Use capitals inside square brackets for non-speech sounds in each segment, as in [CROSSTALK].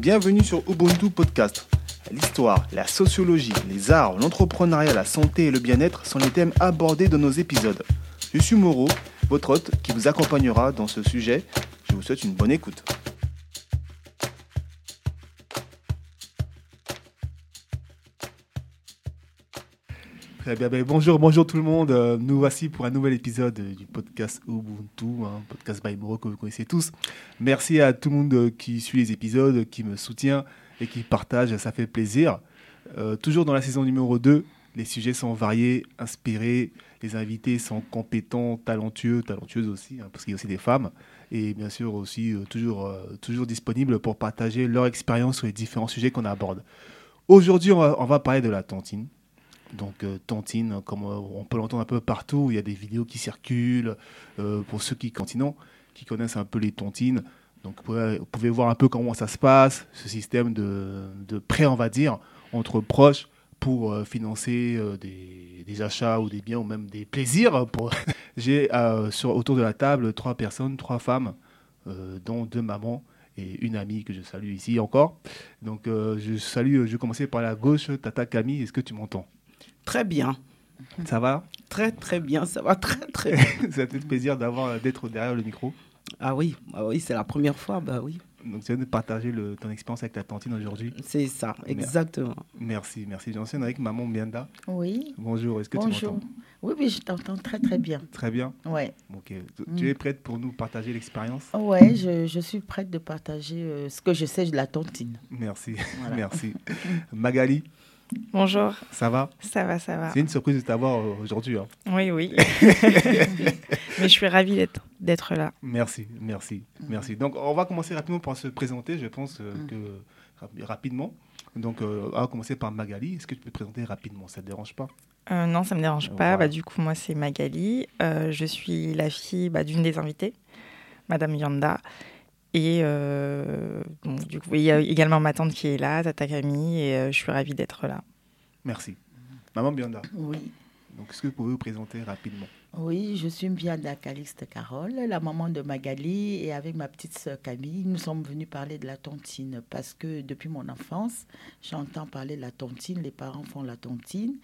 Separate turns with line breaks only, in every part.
Bienvenue sur Ubuntu Podcast. L'histoire, la sociologie, les arts, l'entrepreneuriat, la santé et le bien-être sont les thèmes abordés dans nos épisodes. Je suis Moreau, votre hôte qui vous accompagnera dans ce sujet. Je vous souhaite une bonne écoute. Très bien, ben, bonjour, bonjour tout le monde. Euh, Nous voici pour un nouvel épisode du podcast Ubuntu, un podcast by Moro que vous connaissez tous. Merci à tout le monde euh, qui suit les épisodes, qui me soutient et qui partage, ça fait plaisir. Euh, toujours dans la saison numéro 2, les sujets sont variés, inspirés, les invités sont compétents, talentueux, talentueuses aussi, hein, parce qu'il y a aussi des femmes, et bien sûr aussi toujours, toujours disponibles pour partager leur expérience sur les différents sujets qu'on aborde. Aujourd'hui, on on va parler de la tontine. Donc euh, tontine, comme euh, on peut l'entendre un peu partout, il y a des vidéos qui circulent. euh, pour ceux qui connaissent un peu les tontines, donc vous pouvez, voir un peu comment ça se passe, ce système de, de prêt, on va dire, entre proches pour euh, financer des, achats ou des biens ou même des plaisirs. [LAUGHS] J'ai autour de la table trois personnes, trois femmes, dont deux mamans et une amie que je salue ici encore. Donc je salue, je vais commencer par la gauche, Tata Camille, est-ce que tu m'entends?
Très bien.
Ça va
Très, très bien. Ça va très, très [LAUGHS] bien.
Ça fait plaisir d'avoir d'être derrière le micro.
Ah oui, ah oui c'est la première fois. Bah oui,
Donc tu viens de partager le- ton expérience avec ta tantine aujourd'hui.
c'est ça, exactement.
Merci, merci. J'enseigne avec maman Bianda.
Oui,
Bonjour, est-ce que tu
bonjour.
m'entends?
Oui, oui, je t'entends très très bien.
Très bien?
Ouais,
Ok. Tu-
Mm.
Tu es prête pour nous partager l'expérience?
Ouais je, je suis prête de partager euh, ce que je sais de la tontine.
Merci, [LAUGHS]
Voilà.
merci. [LAUGHS] Magali,
Bonjour,
ça va?
Ça va, ça va.
C'est une surprise de t'avoir euh, aujourd'hui. hein.
Oui, oui. [LAUGHS] Mais je suis ravie d'être, là.
Merci, merci, merci. Donc, on va commencer rapidement par se présenter, je pense euh,
Mm.
que rapi- rapidement. Donc, euh, on va commencer par Magali. Est-ce que tu peux te présenter rapidement? Ça ne te dérange pas?
Euh, non, ça me dérange pas.
Voilà.
Bah, du coup, moi, c'est Magali. Je suis la fille bah, d'une des invitées, Madame Yanda. Et euh, du coup, il y a également ma tante qui est là, Tata Camille, et euh, je suis ravie d'être là.
Merci. Maman Bianda,
Oui,
donc est-ce que vous pouvez vous présenter rapidement?
Oui, je suis Mbianda Calixte Carole, la maman de Magali, et avec ma petite sœur Camille, nous sommes venus parler de la tontine parce que depuis mon enfance, j'entends parler de la tontine, les parents font la tontine.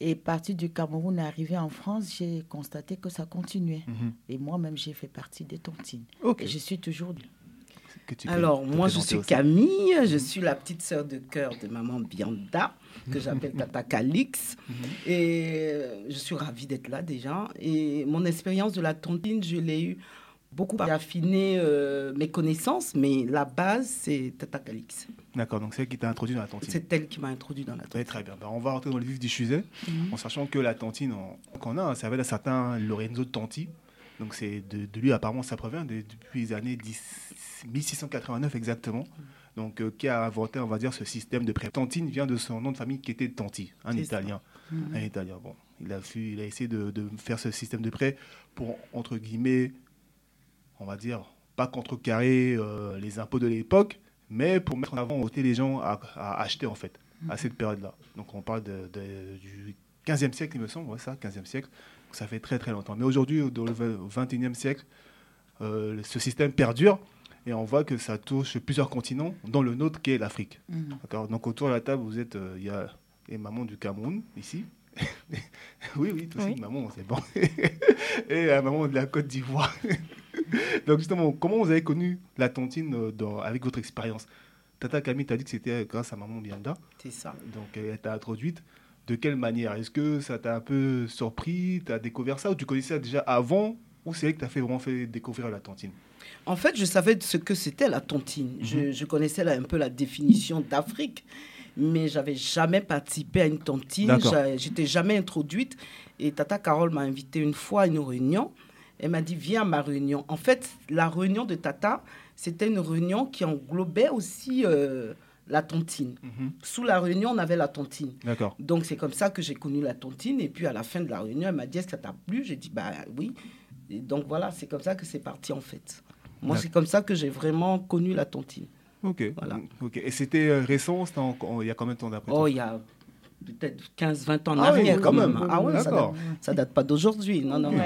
Et parti du Cameroun et arrivé en France, j'ai constaté que ça continuait.
Mhm.
Et moi-même, j'ai fait partie des tontines.
Ok.
Et je suis toujours
Que tu peux
Alors, moi, je suis
aussi.
Camille. Je suis la petite sœur de cœur de maman Bianda, que j'appelle Tata Calix.
Mhm.
Et euh, je suis ravie d'être là déjà. Et mon expérience de la tontine, je l'ai eu beaucoup affiner euh, mes connaissances, mais la base, c'est Tata Calix.
D'accord, donc c'est elle qui t'a introduit dans la tantine.
C'est elle qui m'a introduit dans la tontine.
très bien. Ben, on va rentrer dans le vif du sujet, en sachant que la tantine on- qu'on a, hein, ça va d'un certain Lorenzo Tanti. Donc c'est de, de lui apparemment ça provient de- depuis les années 10 1689 exactement. Donc euh, qui a inventé on va dire ce système de prêt. Tantine vient de son nom de famille qui était Tanti, un italien.
Mhm.
Un italien. Bon, il a fu- il a essayé de, de faire ce système de prêt pour entre guillemets on va dire pas contrecarrer euh, les impôts de l'époque, mais pour mettre en avant ôter les gens à, à acheter en fait à cette période-là. Donc on parle de, de- du 15e siècle, il me semble, ouais, ça, 15e siècle. Ça fait très très longtemps. Mais aujourd'hui, le 21e siècle, euh, ce système perdure et on voit que ça touche plusieurs continents, dont le nôtre qui est l'Afrique. D'accord Donc autour de la table, vous êtes, euh, il y a les mamans du Cameroun ici. [LAUGHS] oui, oui, tout
Oui.
aussi, maman, c'est bon. [LAUGHS] et la maman de la Côte d'Ivoire. [LAUGHS] Donc justement, comment vous avez connu la tontine euh, dans- avec votre expérience? Tata Camille t'a dit que c'était grâce à maman Bianda.
C'est ça.
Donc elle t'a introduite. De quelle manière? Est-ce que ça t'a un peu surpris? Tu as découvert ça? Ou tu connaissais ça déjà avant? Ou c'est elle qui t'a fait vraiment fait découvrir la tontine?
En fait, je savais ce que c'était la tontine.
Mhm.
je, je connaissais là un peu la définition d'Afrique, mais j'avais jamais participé à une tontine. J'étais jamais introduite. Et Tata Carole m'a invité une fois à une réunion. Elle m'a dit viens à ma réunion. En fait, la réunion de Tata, c'était une réunion qui englobait aussi euh, la tontine.
Mhm.
Sous la réunion, on avait la tontine.
D'accord.
Donc c'est comme ça que j'ai connu la tontine. Et puis à la fin de la réunion, elle m'a dit est-ce que ça t'a plu? J'ai dit bah oui. Et donc voilà, c'est comme ça que c'est parti en fait. Moi, c'est comme ça que j'ai vraiment connu la tontine.
Ok.
Voilà.
Et c'était euh, récent il y a combien de temps d'après
Oh, il y a peut-être 15-20 ans en
Ah
arrière
oui,
quand même. ah
oui,
ouais, ça
d'accord.
date, ça date pas d'aujourd'hui. Non, non, non.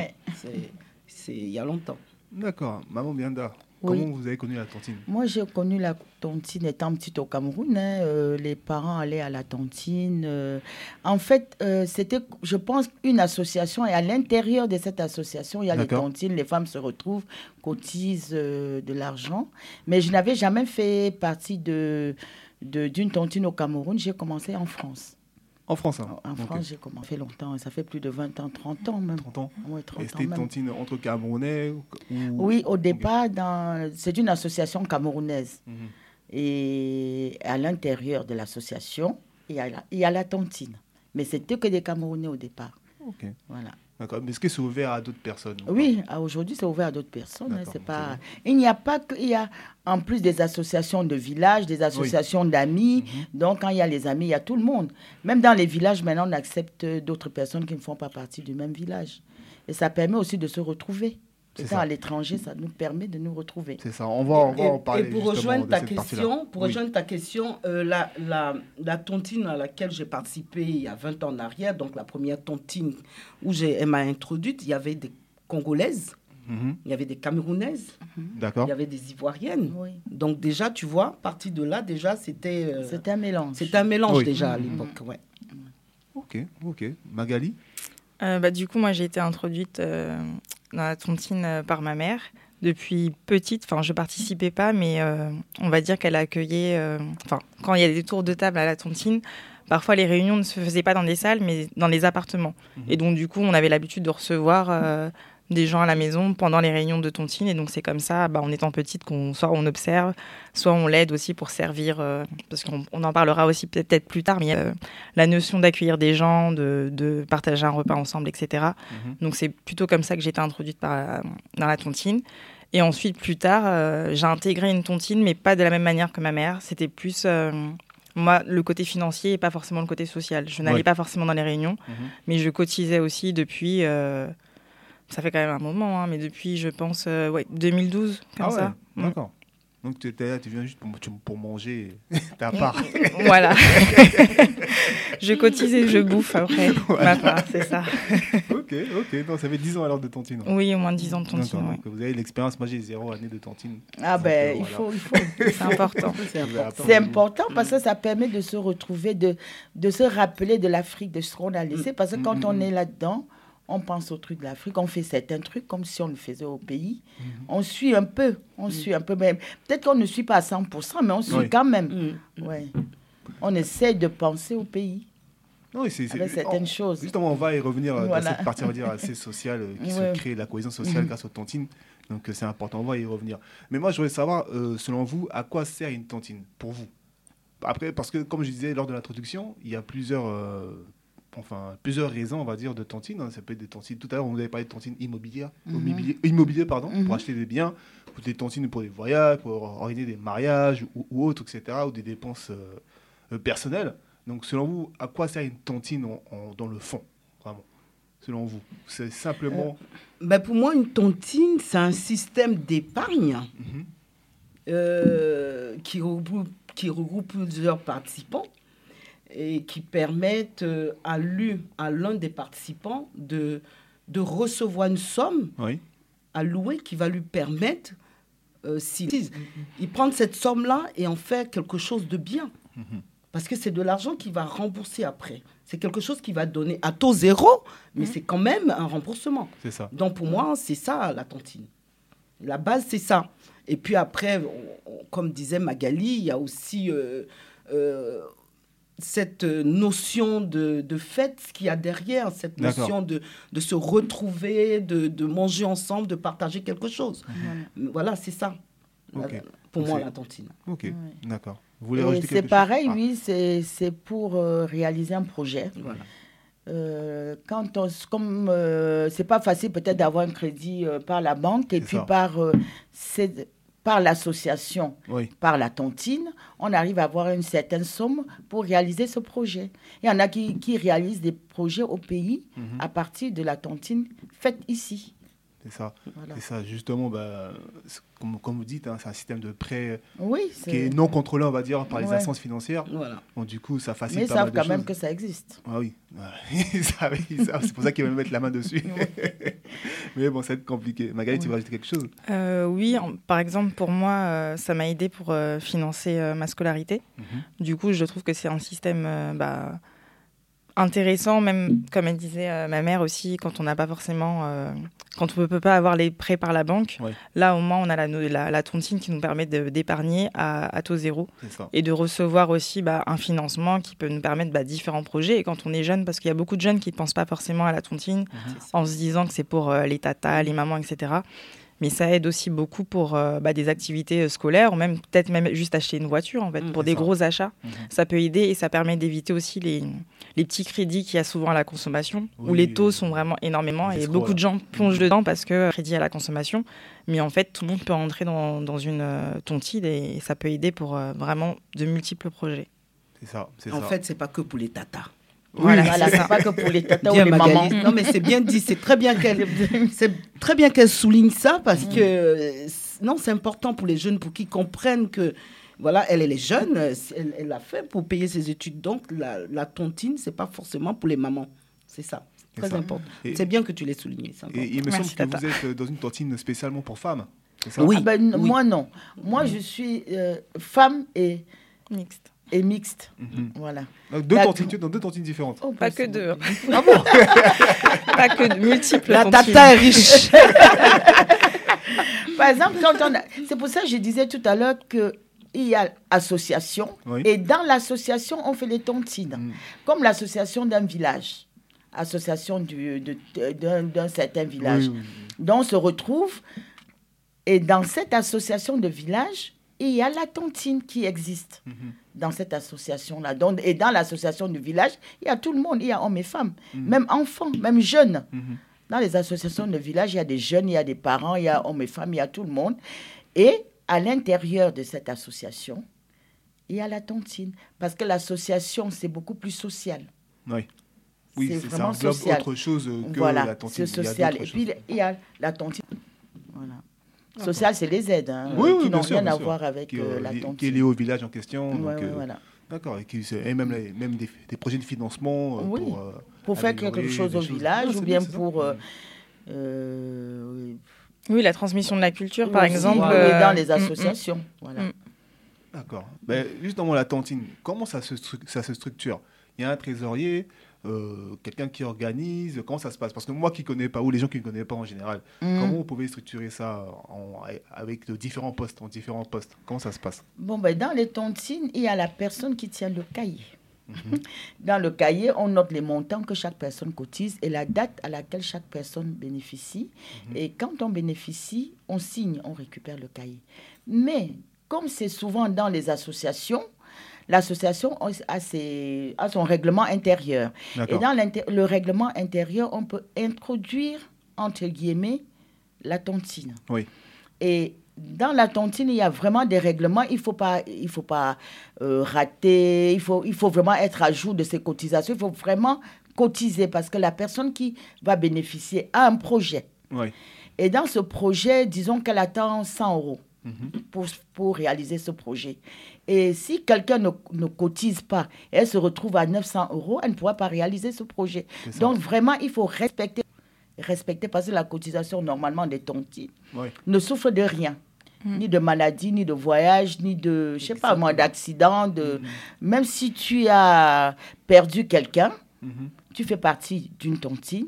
C'est il y a longtemps.
D'accord. Maman Bianda,
Oui.
Comment vous avez connu la tontine?
Moi, j'ai connu la tontine étant petite au Cameroun. hein. Euh, les parents allaient à la tontine. euh. En fait, euh, c'était, je pense, une association. Et à l'intérieur de cette association, il y a les tontines. Les femmes se retrouvent, cotisent de l'argent. Mais je n'avais jamais fait partie de- d'une tontine au Cameroun. J'ai commencé en France.
En France, hein
En. France, j'ai commencé longtemps. Ça fait plus de 20 ans, 30 ans même.
30 ans.
Ouais,
Et
30 ans
c'était tontine entre Camerounais ou...
Oui, au départ, dans... c'est une association camerounaise.
Mhm.
Et à l'intérieur de l'association, il y, a la... il y a la tontine. Mais c'était que des Camerounais au départ.
Ok,
Voilà.
D'accord. Mais est-ce que c'est ouvert à d'autres personnes ou
Oui, à aujourd'hui, c'est ouvert à d'autres personnes. hein, C'est pas... Il n'y a pas que... Il y a en plus des associations de villages, des associations d'amis.
Mhm.
Donc, quand il y a les amis, il y a tout le monde. Même dans les villages, maintenant, on accepte d'autres personnes qui ne font pas partie du même village. Et ça permet aussi de se retrouver.
C'est
Étant
ça.
à l'étranger, ça nous permet de nous retrouver.
C'est ça, on va, on va
et,
en parler
et pour rejoindre ta question, pour
Oui.
rejoindre ta question, euh, la, la, la tontine à laquelle j'ai participé il y a 20 ans en arrière, donc la première tontine où j'ai, elle m'a introduite, il y avait des Congolaises,
Mhm.
il y avait des Camerounaises,
D'accord.
il y avait des Ivoiriennes.
Oui.
Donc déjà, tu vois, parti de là, déjà, c'était euh,
C'est un mélange.
c'était un mélange
Oui.
déjà à
Mhm.
l'époque. Ouais.
Ok, ok. Magali?
Euh, bah, du coup, moi, j'ai été introduite euh, dans la tontine euh, par ma mère. Depuis petite, enfin, je participais pas, mais euh, on va dire qu'elle accueillait. euh, Enfin, quand il y a des tours de table à la tontine, parfois les réunions ne se faisaient pas dans des salles, mais dans les appartements.
Mhm.
Et donc, du coup, on avait l'habitude de recevoir euh, des gens à la maison pendant les réunions de tontine. Et donc, c'est comme ça, bah, en étant petite, qu'on soit on observe, soit on l'aide aussi pour servir, euh, parce qu'on on en parlera aussi peut-être plus tard, mais il y a euh, la notion d'accueillir des gens, de, de partager un repas ensemble, etc.
Mhm.
Donc c'est plutôt comme ça que j'ai été introduite par, dans la tontine. Et ensuite, plus tard, euh, j'ai intégré une tontine, mais pas de la même manière que ma mère. C'était plus, euh, moi, le côté financier et pas forcément le côté social. Je n'allais
Ouais.
pas forcément dans les réunions,
Mhm.
mais je cotisais aussi depuis... euh, ça fait quand même un moment, hein, mais depuis, je pense, euh, ouais, 2012, comme
Ah ouais,
ça. Mm.
d'accord. Donc tu étais là, tu viens juste pour, pour manger [LAUGHS] ta part. [LAUGHS]
Voilà. [LAUGHS] je cotise et je bouffe après. Ma part, c'est ça.
ok, ok. Donc ça fait 10 ans alors de tontine.
Oui, au moins 10 ans de tontine, ouais.
Donc, vous avez l'expérience. Moi j'ai zéro année de tontine.
Ah ben,
euh,
il
voilà.
faut, il faut.
C'est important.
C'est important.
C'est important parce que ça permet de se retrouver, de, de se rappeler de l'Afrique, de ce qu'on a laissé. Parce que
Mm,
quand
mm,
on
mm.
est là-dedans, on pense aux trucs de l'Afrique, on fait certains trucs comme si on le faisait au pays.
Mhm.
On suit un peu, on suit un peu. Peut-être qu'on ne suit pas à 100%, mais on suit
Oui.
quand même.
Mm.
Ouais. On essaie de penser au pays
Non, c'est,
certaines
on-
choses.
Justement, on va y revenir euh,
Voilà.
dans cette partie, on va dire, assez sociale, euh, qui
Ouais.
se crée, la cohésion sociale
Mhm.
grâce aux tontines. Donc, euh, c'est important, on va y revenir. Mais moi, je voudrais savoir, euh, selon vous, à quoi sert une tontine pour vous? Après, parce que, comme je disais lors de l'introduction, il y a plusieurs, euh, enfin, plusieurs raisons, on va dire, de tontines. hein. Ça peut être des tontines. Tout à l'heure, on vous avait parlé de tontines immobilières,
Mhm.
immobilier, pardon,
Mhm.
pour acheter des biens, ou des tontines pour des voyages, pour organiser des mariages ou, ou autres, etc., ou des dépenses euh, euh, personnelles. Donc, selon vous, à quoi sert une tontine en- en- dans le fond, vraiment Selon vous, c'est simplement.
Ben, pour moi, une tontine, c'est un système d'épargne
Mhm.
euh, qui, regroupe, qui regroupe plusieurs participants et qui permettent euh, à l'u- à l'un des participants de, de recevoir une somme
Oui.
à louer qui va lui permettre, euh, s'il il prend cette somme-là et en fait quelque chose de bien.
Mhm.
Parce que c'est de l'argent qu'il va rembourser après. C'est quelque chose qui va donner à taux zéro, mais c'est quand même un remboursement.
C'est ça.
Donc pour moi, c'est ça la tontine. La base, c'est ça. Et puis après, on- on- comme disait Magali, il y a aussi euh, euh, cette notion de, de fête qu'il y a derrière, cette notion de, de se retrouver, de, de manger ensemble, de partager quelque chose. Voilà, c'est ça. La-
Ok.
pour moi, la tontine.
Ok,
Ouais.
d'accord. Vous voulez
Et
rajouter
c'est
quelque chose
pareil,
Ah,
oui, c'est c'est pour euh, réaliser un projet.
Voilà.
Euh, quand on, comme euh, c'est pas facile peut-être d'avoir un crédit euh, par la banque et puis
ça.
par euh, par l'association,
Oui.
par la tontine, on arrive à avoir une certaine somme pour réaliser ce projet. Il y en a qui, qui réalisent des projets au pays
Mhm.
à partir de la tontine faite ici.
C'est ça.
Voilà.
C'est ça, justement, bah, comme, comme vous dites, hein, c'est un système de prêt
Oui,
qui est non contrôlé, on va dire, par les
Ouais.
instances financières.
Voilà.
Donc, du coup, ça
mais
facilite
ils
pas mal
savent quand même que ça existe.
Ah oui. [LAUGHS] Ils ils c'est pour ça qu'ils veulent mettre la main dessus. [LAUGHS] Mais bon, ça va être compliqué. Magali, tu veux rajouter quelque chose?
Euh, oui, en- par exemple, pour moi, euh, ça m'a aidé pour euh, financer euh, ma scolarité.
Mhm.
Du coup, je trouve que c'est un système euh, bah, intéressant, même comme elle disait euh, ma mère aussi, quand on n'a pas forcément, euh, quand on ne peut pas avoir les prêts par la banque.
Ouais.
Là, au moins, on a la, la, la tontine qui nous permet d'épargner à, à taux zéro et de recevoir aussi bah, un financement qui peut nous permettre bah, différents projets. Et quand on est jeune, parce qu'il y a beaucoup de jeunes qui ne pensent pas forcément à la tontine
ça.
en se disant que c'est pour euh, les tatas, les mamans, etc. Mais ça aide aussi beaucoup pour euh, bah, des activités euh, scolaires, ou même peut-être même juste acheter une voiture, en fait,
Mm,
pour des
ça.
gros achats.
Mhm.
Ça peut aider et ça permet d'éviter aussi les, les petits crédits qu'il y a souvent à la consommation, où les taux sont vraiment énormément et
escrocs,
beaucoup
là.
de gens plongent dedans parce que euh, crédit à la consommation. Mais en fait, tout le monde peut rentrer dans, dans une euh, tontine et ça peut aider pour euh, vraiment de multiples projets.
C'est ça. C'est
En
ça.
fait, c'est pas que pour les tatas.
Voilà,
Voilà,
c'est
pas que pour les tatas ou
Bien,
les
Magali.
mamans.
Non, mais c'est bien dit. C'est très bien qu'elle, [LAUGHS] c'est très bien qu'elle souligne ça parce que euh, non, c'est important pour les jeunes pour qu'ils comprennent que voilà, elle, elle est jeune, elle, elle a fait pour payer ses études. Donc la, la tontine, c'est pas forcément pour les mamans. C'est ça. Très
ça.
important. C'est bien que tu l'aies souligné.
Et il me
Merci,
semble que
Tata.
vous êtes euh, dans une tontine spécialement pour femmes.
Oui.
Ah ben,
oui.
Moi, non. Moi, je suis euh, femme et,
Mixte.
Et mixte.
Mhm.
Voilà.
Donc, deux
La-
tontines, tu es dans deux tontines différentes.
Oh,
Pas que deux.
bon.
Ah bon [LAUGHS] [LAUGHS]
Pas que de multiples
La tata est riche. [LAUGHS]
Par exemple, quand on a- c'est pour ça que je disais tout à l'heure que il y a association
Oui.
et dans l'association on fait les tontines,
Mm.
comme l'association d'un village, association du- de- de- d'un d'un certain village.
Oui, oui, oui.
Donc on se retrouve et dans cette association de village, il y a la tontine qui existe
Mhm.
dans cette association-là. Et dans l'association du village, il y a tout le monde, il y a hommes et femmes,
Mhm.
même enfants, même jeunes.
Mhm.
Dans les associations de village, il y a des jeunes, il y a des parents, il y a hommes et femmes, il y a tout le monde. Et à l'intérieur de cette association, il y a la tontine. Parce que l'association, c'est beaucoup plus social.
Oui. Oui,
C'est
c'est ça
vraiment
englobe
social.
autre chose euh, que
voilà,
la tontine.
c'est social. Et puis, il y a la tontine. Voilà. Social, c'est les aides, hein,
Oui, oui,
qui n'ont rien
bien
à
sûr.
voir avec
qui,
euh,
euh, qui est
tontine.
lié au village en question.
Ouais,
donc,
ouais,
euh,
voilà.
D'accord. Et, qui- et même, les- même des, des projets de financement euh,
Oui.
pour. euh,
Pour faire quelque chose au
choses.
village ou bien pour... oui.
Oui, la transmission de la culture, par
Aussi,
exemple.
dans les
mm, mm.
associations. Voilà.
Mm.
D'accord. Ben, justement, la tontine, comment ça se, ça se structure? Il y a un trésorier, euh, quelqu'un qui organise, comment ça se passe? Parce que moi qui ne connais pas, ou les gens qui ne connaissent pas en général,
Mm.
comment vous pouvez structurer ça en- avec de différents postes, en différents postes? Comment ça se passe?
Bon, ben, dans les tontines, il y a la personne qui tient le cahier. [LAUGHS] Dans le cahier, on note les montants que chaque personne cotise et la date à laquelle chaque personne bénéficie. Et quand on bénéficie, on signe, on récupère le cahier. Mais comme c'est souvent dans les associations, l'association a, ses- a son règlement intérieur. Et dans le règlement intérieur, on peut introduire, entre guillemets, la tontine.
Oui.
Et dans la tontine, il y a vraiment des règlements. Il ne faut pas, il faut pas euh, rater. Il faut, il faut vraiment être à jour de ses cotisations. Il faut vraiment cotiser parce que la personne qui va bénéficier a un projet.
Oui.
Et dans ce projet, disons qu'elle attend 100 euros Pour, pour réaliser ce projet. Et si quelqu'un ne, ne cotise pas, et elle se retrouve à 900 euros, elle ne pourra pas réaliser ce projet. Donc vraiment, il faut respecter, respecter parce que la cotisation normalement des tontines
Oui.
ne souffre de rien.
Mm.
Ni de maladie, ni de voyage, ni de, je sais pas moi, d'accident. De... Même si tu as perdu quelqu'un,
Mhm.
tu fais partie d'une tontine,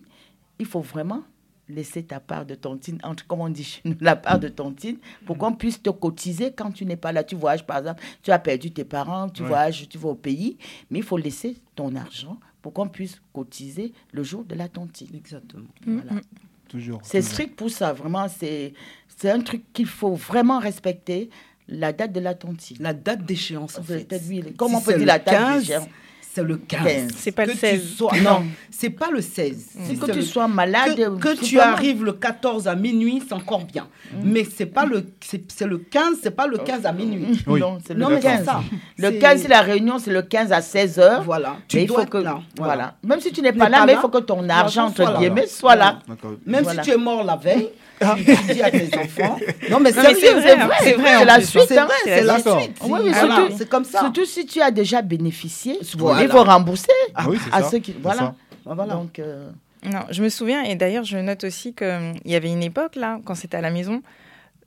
il faut vraiment laisser ta part de tontine, entre, comme on dit chez nous, la part de tontine, pour qu'on puisse te cotiser quand tu n'es pas là. Tu voyages, par exemple, tu as perdu tes parents, tu
Ouais.
voyages, tu vas au pays, mais il faut laisser ton argent pour qu'on puisse cotiser le jour de la tontine.
Exactement.
Voilà.
Toujours.
C'est strict pour ça, vraiment, c'est c'est un truc qu'il faut vraiment respecter, la date de la tontine.
La date d'échéance, en fait.
Peut-être, oui, Comme
Si
on peut dire la date
15,
d'échéance.
C'est le 15.
15.
C'est pas
Que
le
tu
16.
sois- non, c'est pas le 16.
C'est que tu
le-
sois malade.
que, que tu arrives le 14 à minuit, c'est encore bien. Mais c'est pas le c'est c'est le 15, c'est pas le 15 à minuit. [LAUGHS]
Oui.
Non, c'est le
Non, mais c'est
15.
ça.
Le
C'est-
15, c'est la réunion, c'est le 15 à 16h.
Voilà. Tu
Mais il
dois
faut
être
que
là.
voilà. Même si tu n'es pas là, mais il faut que ton argent
soit
entre
là.
guillemets soit là.
Même
Voilà.
si tu es mort la veille, tu [LAUGHS] dis à tes enfants. Non, mais
c'est vrai, hein, c'est vrai,
c'est
en
la suite.
C'est
hein.
vrai,
c'est
c'est la suite. C'est comme ça.
Surtout si tu as déjà bénéficié,
Voilà.
Il faut rembourser
Ah oui,
à
ça.
ceux qui voilà.
ça.
Voilà.
Donc euh,
Non, je me souviens, et d'ailleurs, je note aussi qu'il y avait une époque, là, quand c'était à la maison,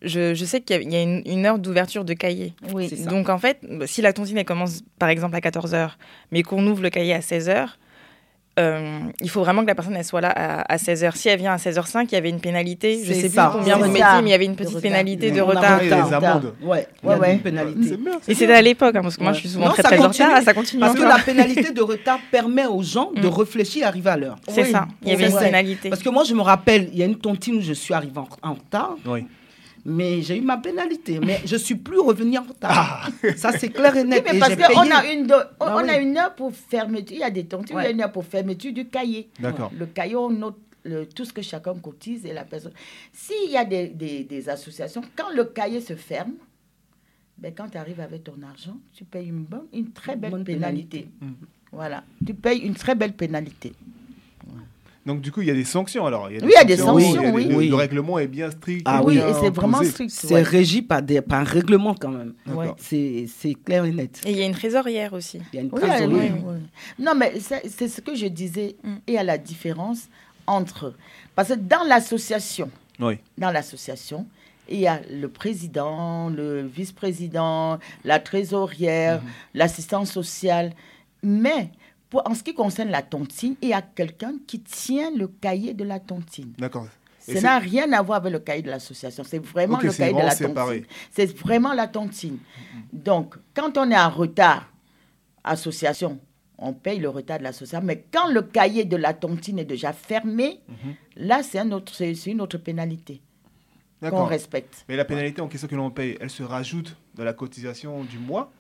je, je sais qu'il y a- une, une heure d'ouverture de cahier.
oui.
Donc, en fait, si la tontine, elle commence, par exemple, à 14h, mais qu'on ouvre le cahier à 16h, euh, il faut vraiment que la personne, elle soit là à, 16h. Si elle vient à 16h05, il y avait une pénalité. Je
C'est
sais
ça.
plus combien
ça.
mettiez, mais il y avait une
De
petite pénalité de retard.
Et les
retard.
amendes.
Ouais, il y
Ouais,
a
ouais.
une pénalité.
Et c'était à l'époque, hein, parce que moi, je suis souvent
Non,
très très en retard, ça continue.
Parce que la pénalité de retard permet aux gens de
Mm.
réfléchir et arriver à l'heure.
C'est
Oui,
ça, il y avait une pénalité.
Parce que moi, je me rappelle, il y a une tontine où je suis arrivée en, en retard,
Oui.
Mais j'ai eu ma pénalité. Mais je suis plus revenue en retard. Ça, c'est clair et
Oui,
net.
mais
Et
parce qu'on a une, on,
Ah
on
oui.
a une heure pour fermeture. Il y a des tontines, il y a
Ouais.
une heure pour fermeture du cahier.
D'accord.
Le cahier, on note le- tout ce que chacun cotise et la personne. S'il y a des, des- des associations, quand le cahier se ferme, ben, quand tu arrives avec ton argent, tu payes une, bonne, une très belle
Bonne
pénalité.
pénalité.
Voilà. Tu payes une très belle pénalité.
Donc, du coup, il y a des sanctions alors.
Oui, il y a des sanctions,
il y a des-
oui.
Le,
Oui.
le règlement est bien strict.
Ah
oui, et c'est vraiment strict.
C'est
ouais.
régi par, des, par un règlement quand même. C'est c'est clair et net.
Et il y a une trésorière aussi.
Il y a une
Oui,
trésorerie.
oui, oui. Non, mais c'est ce que je disais. Il y a la différence entre. Parce que dans l'association,
Oui.
dans l'association, il y a le président, le vice-président, la trésorière,
Mhm.
l'assistant social. Mais pour, en ce qui concerne la tontine, il y a quelqu'un qui tient le cahier de la tontine.
D'accord.
Ça n'a rien à voir avec le cahier de l'association. C'est vraiment le cahier de la
séparé.
tontine. C'est vraiment la tontine. Donc, quand on est en retard, association, on paye le retard de l'association. Mais quand le cahier de la tontine est déjà fermé,
Mhm.
là, c'est un autre, une autre pénalité qu'on respecte.
Mais la pénalité en question que l'on paye, elle se rajoute dans la cotisation du mois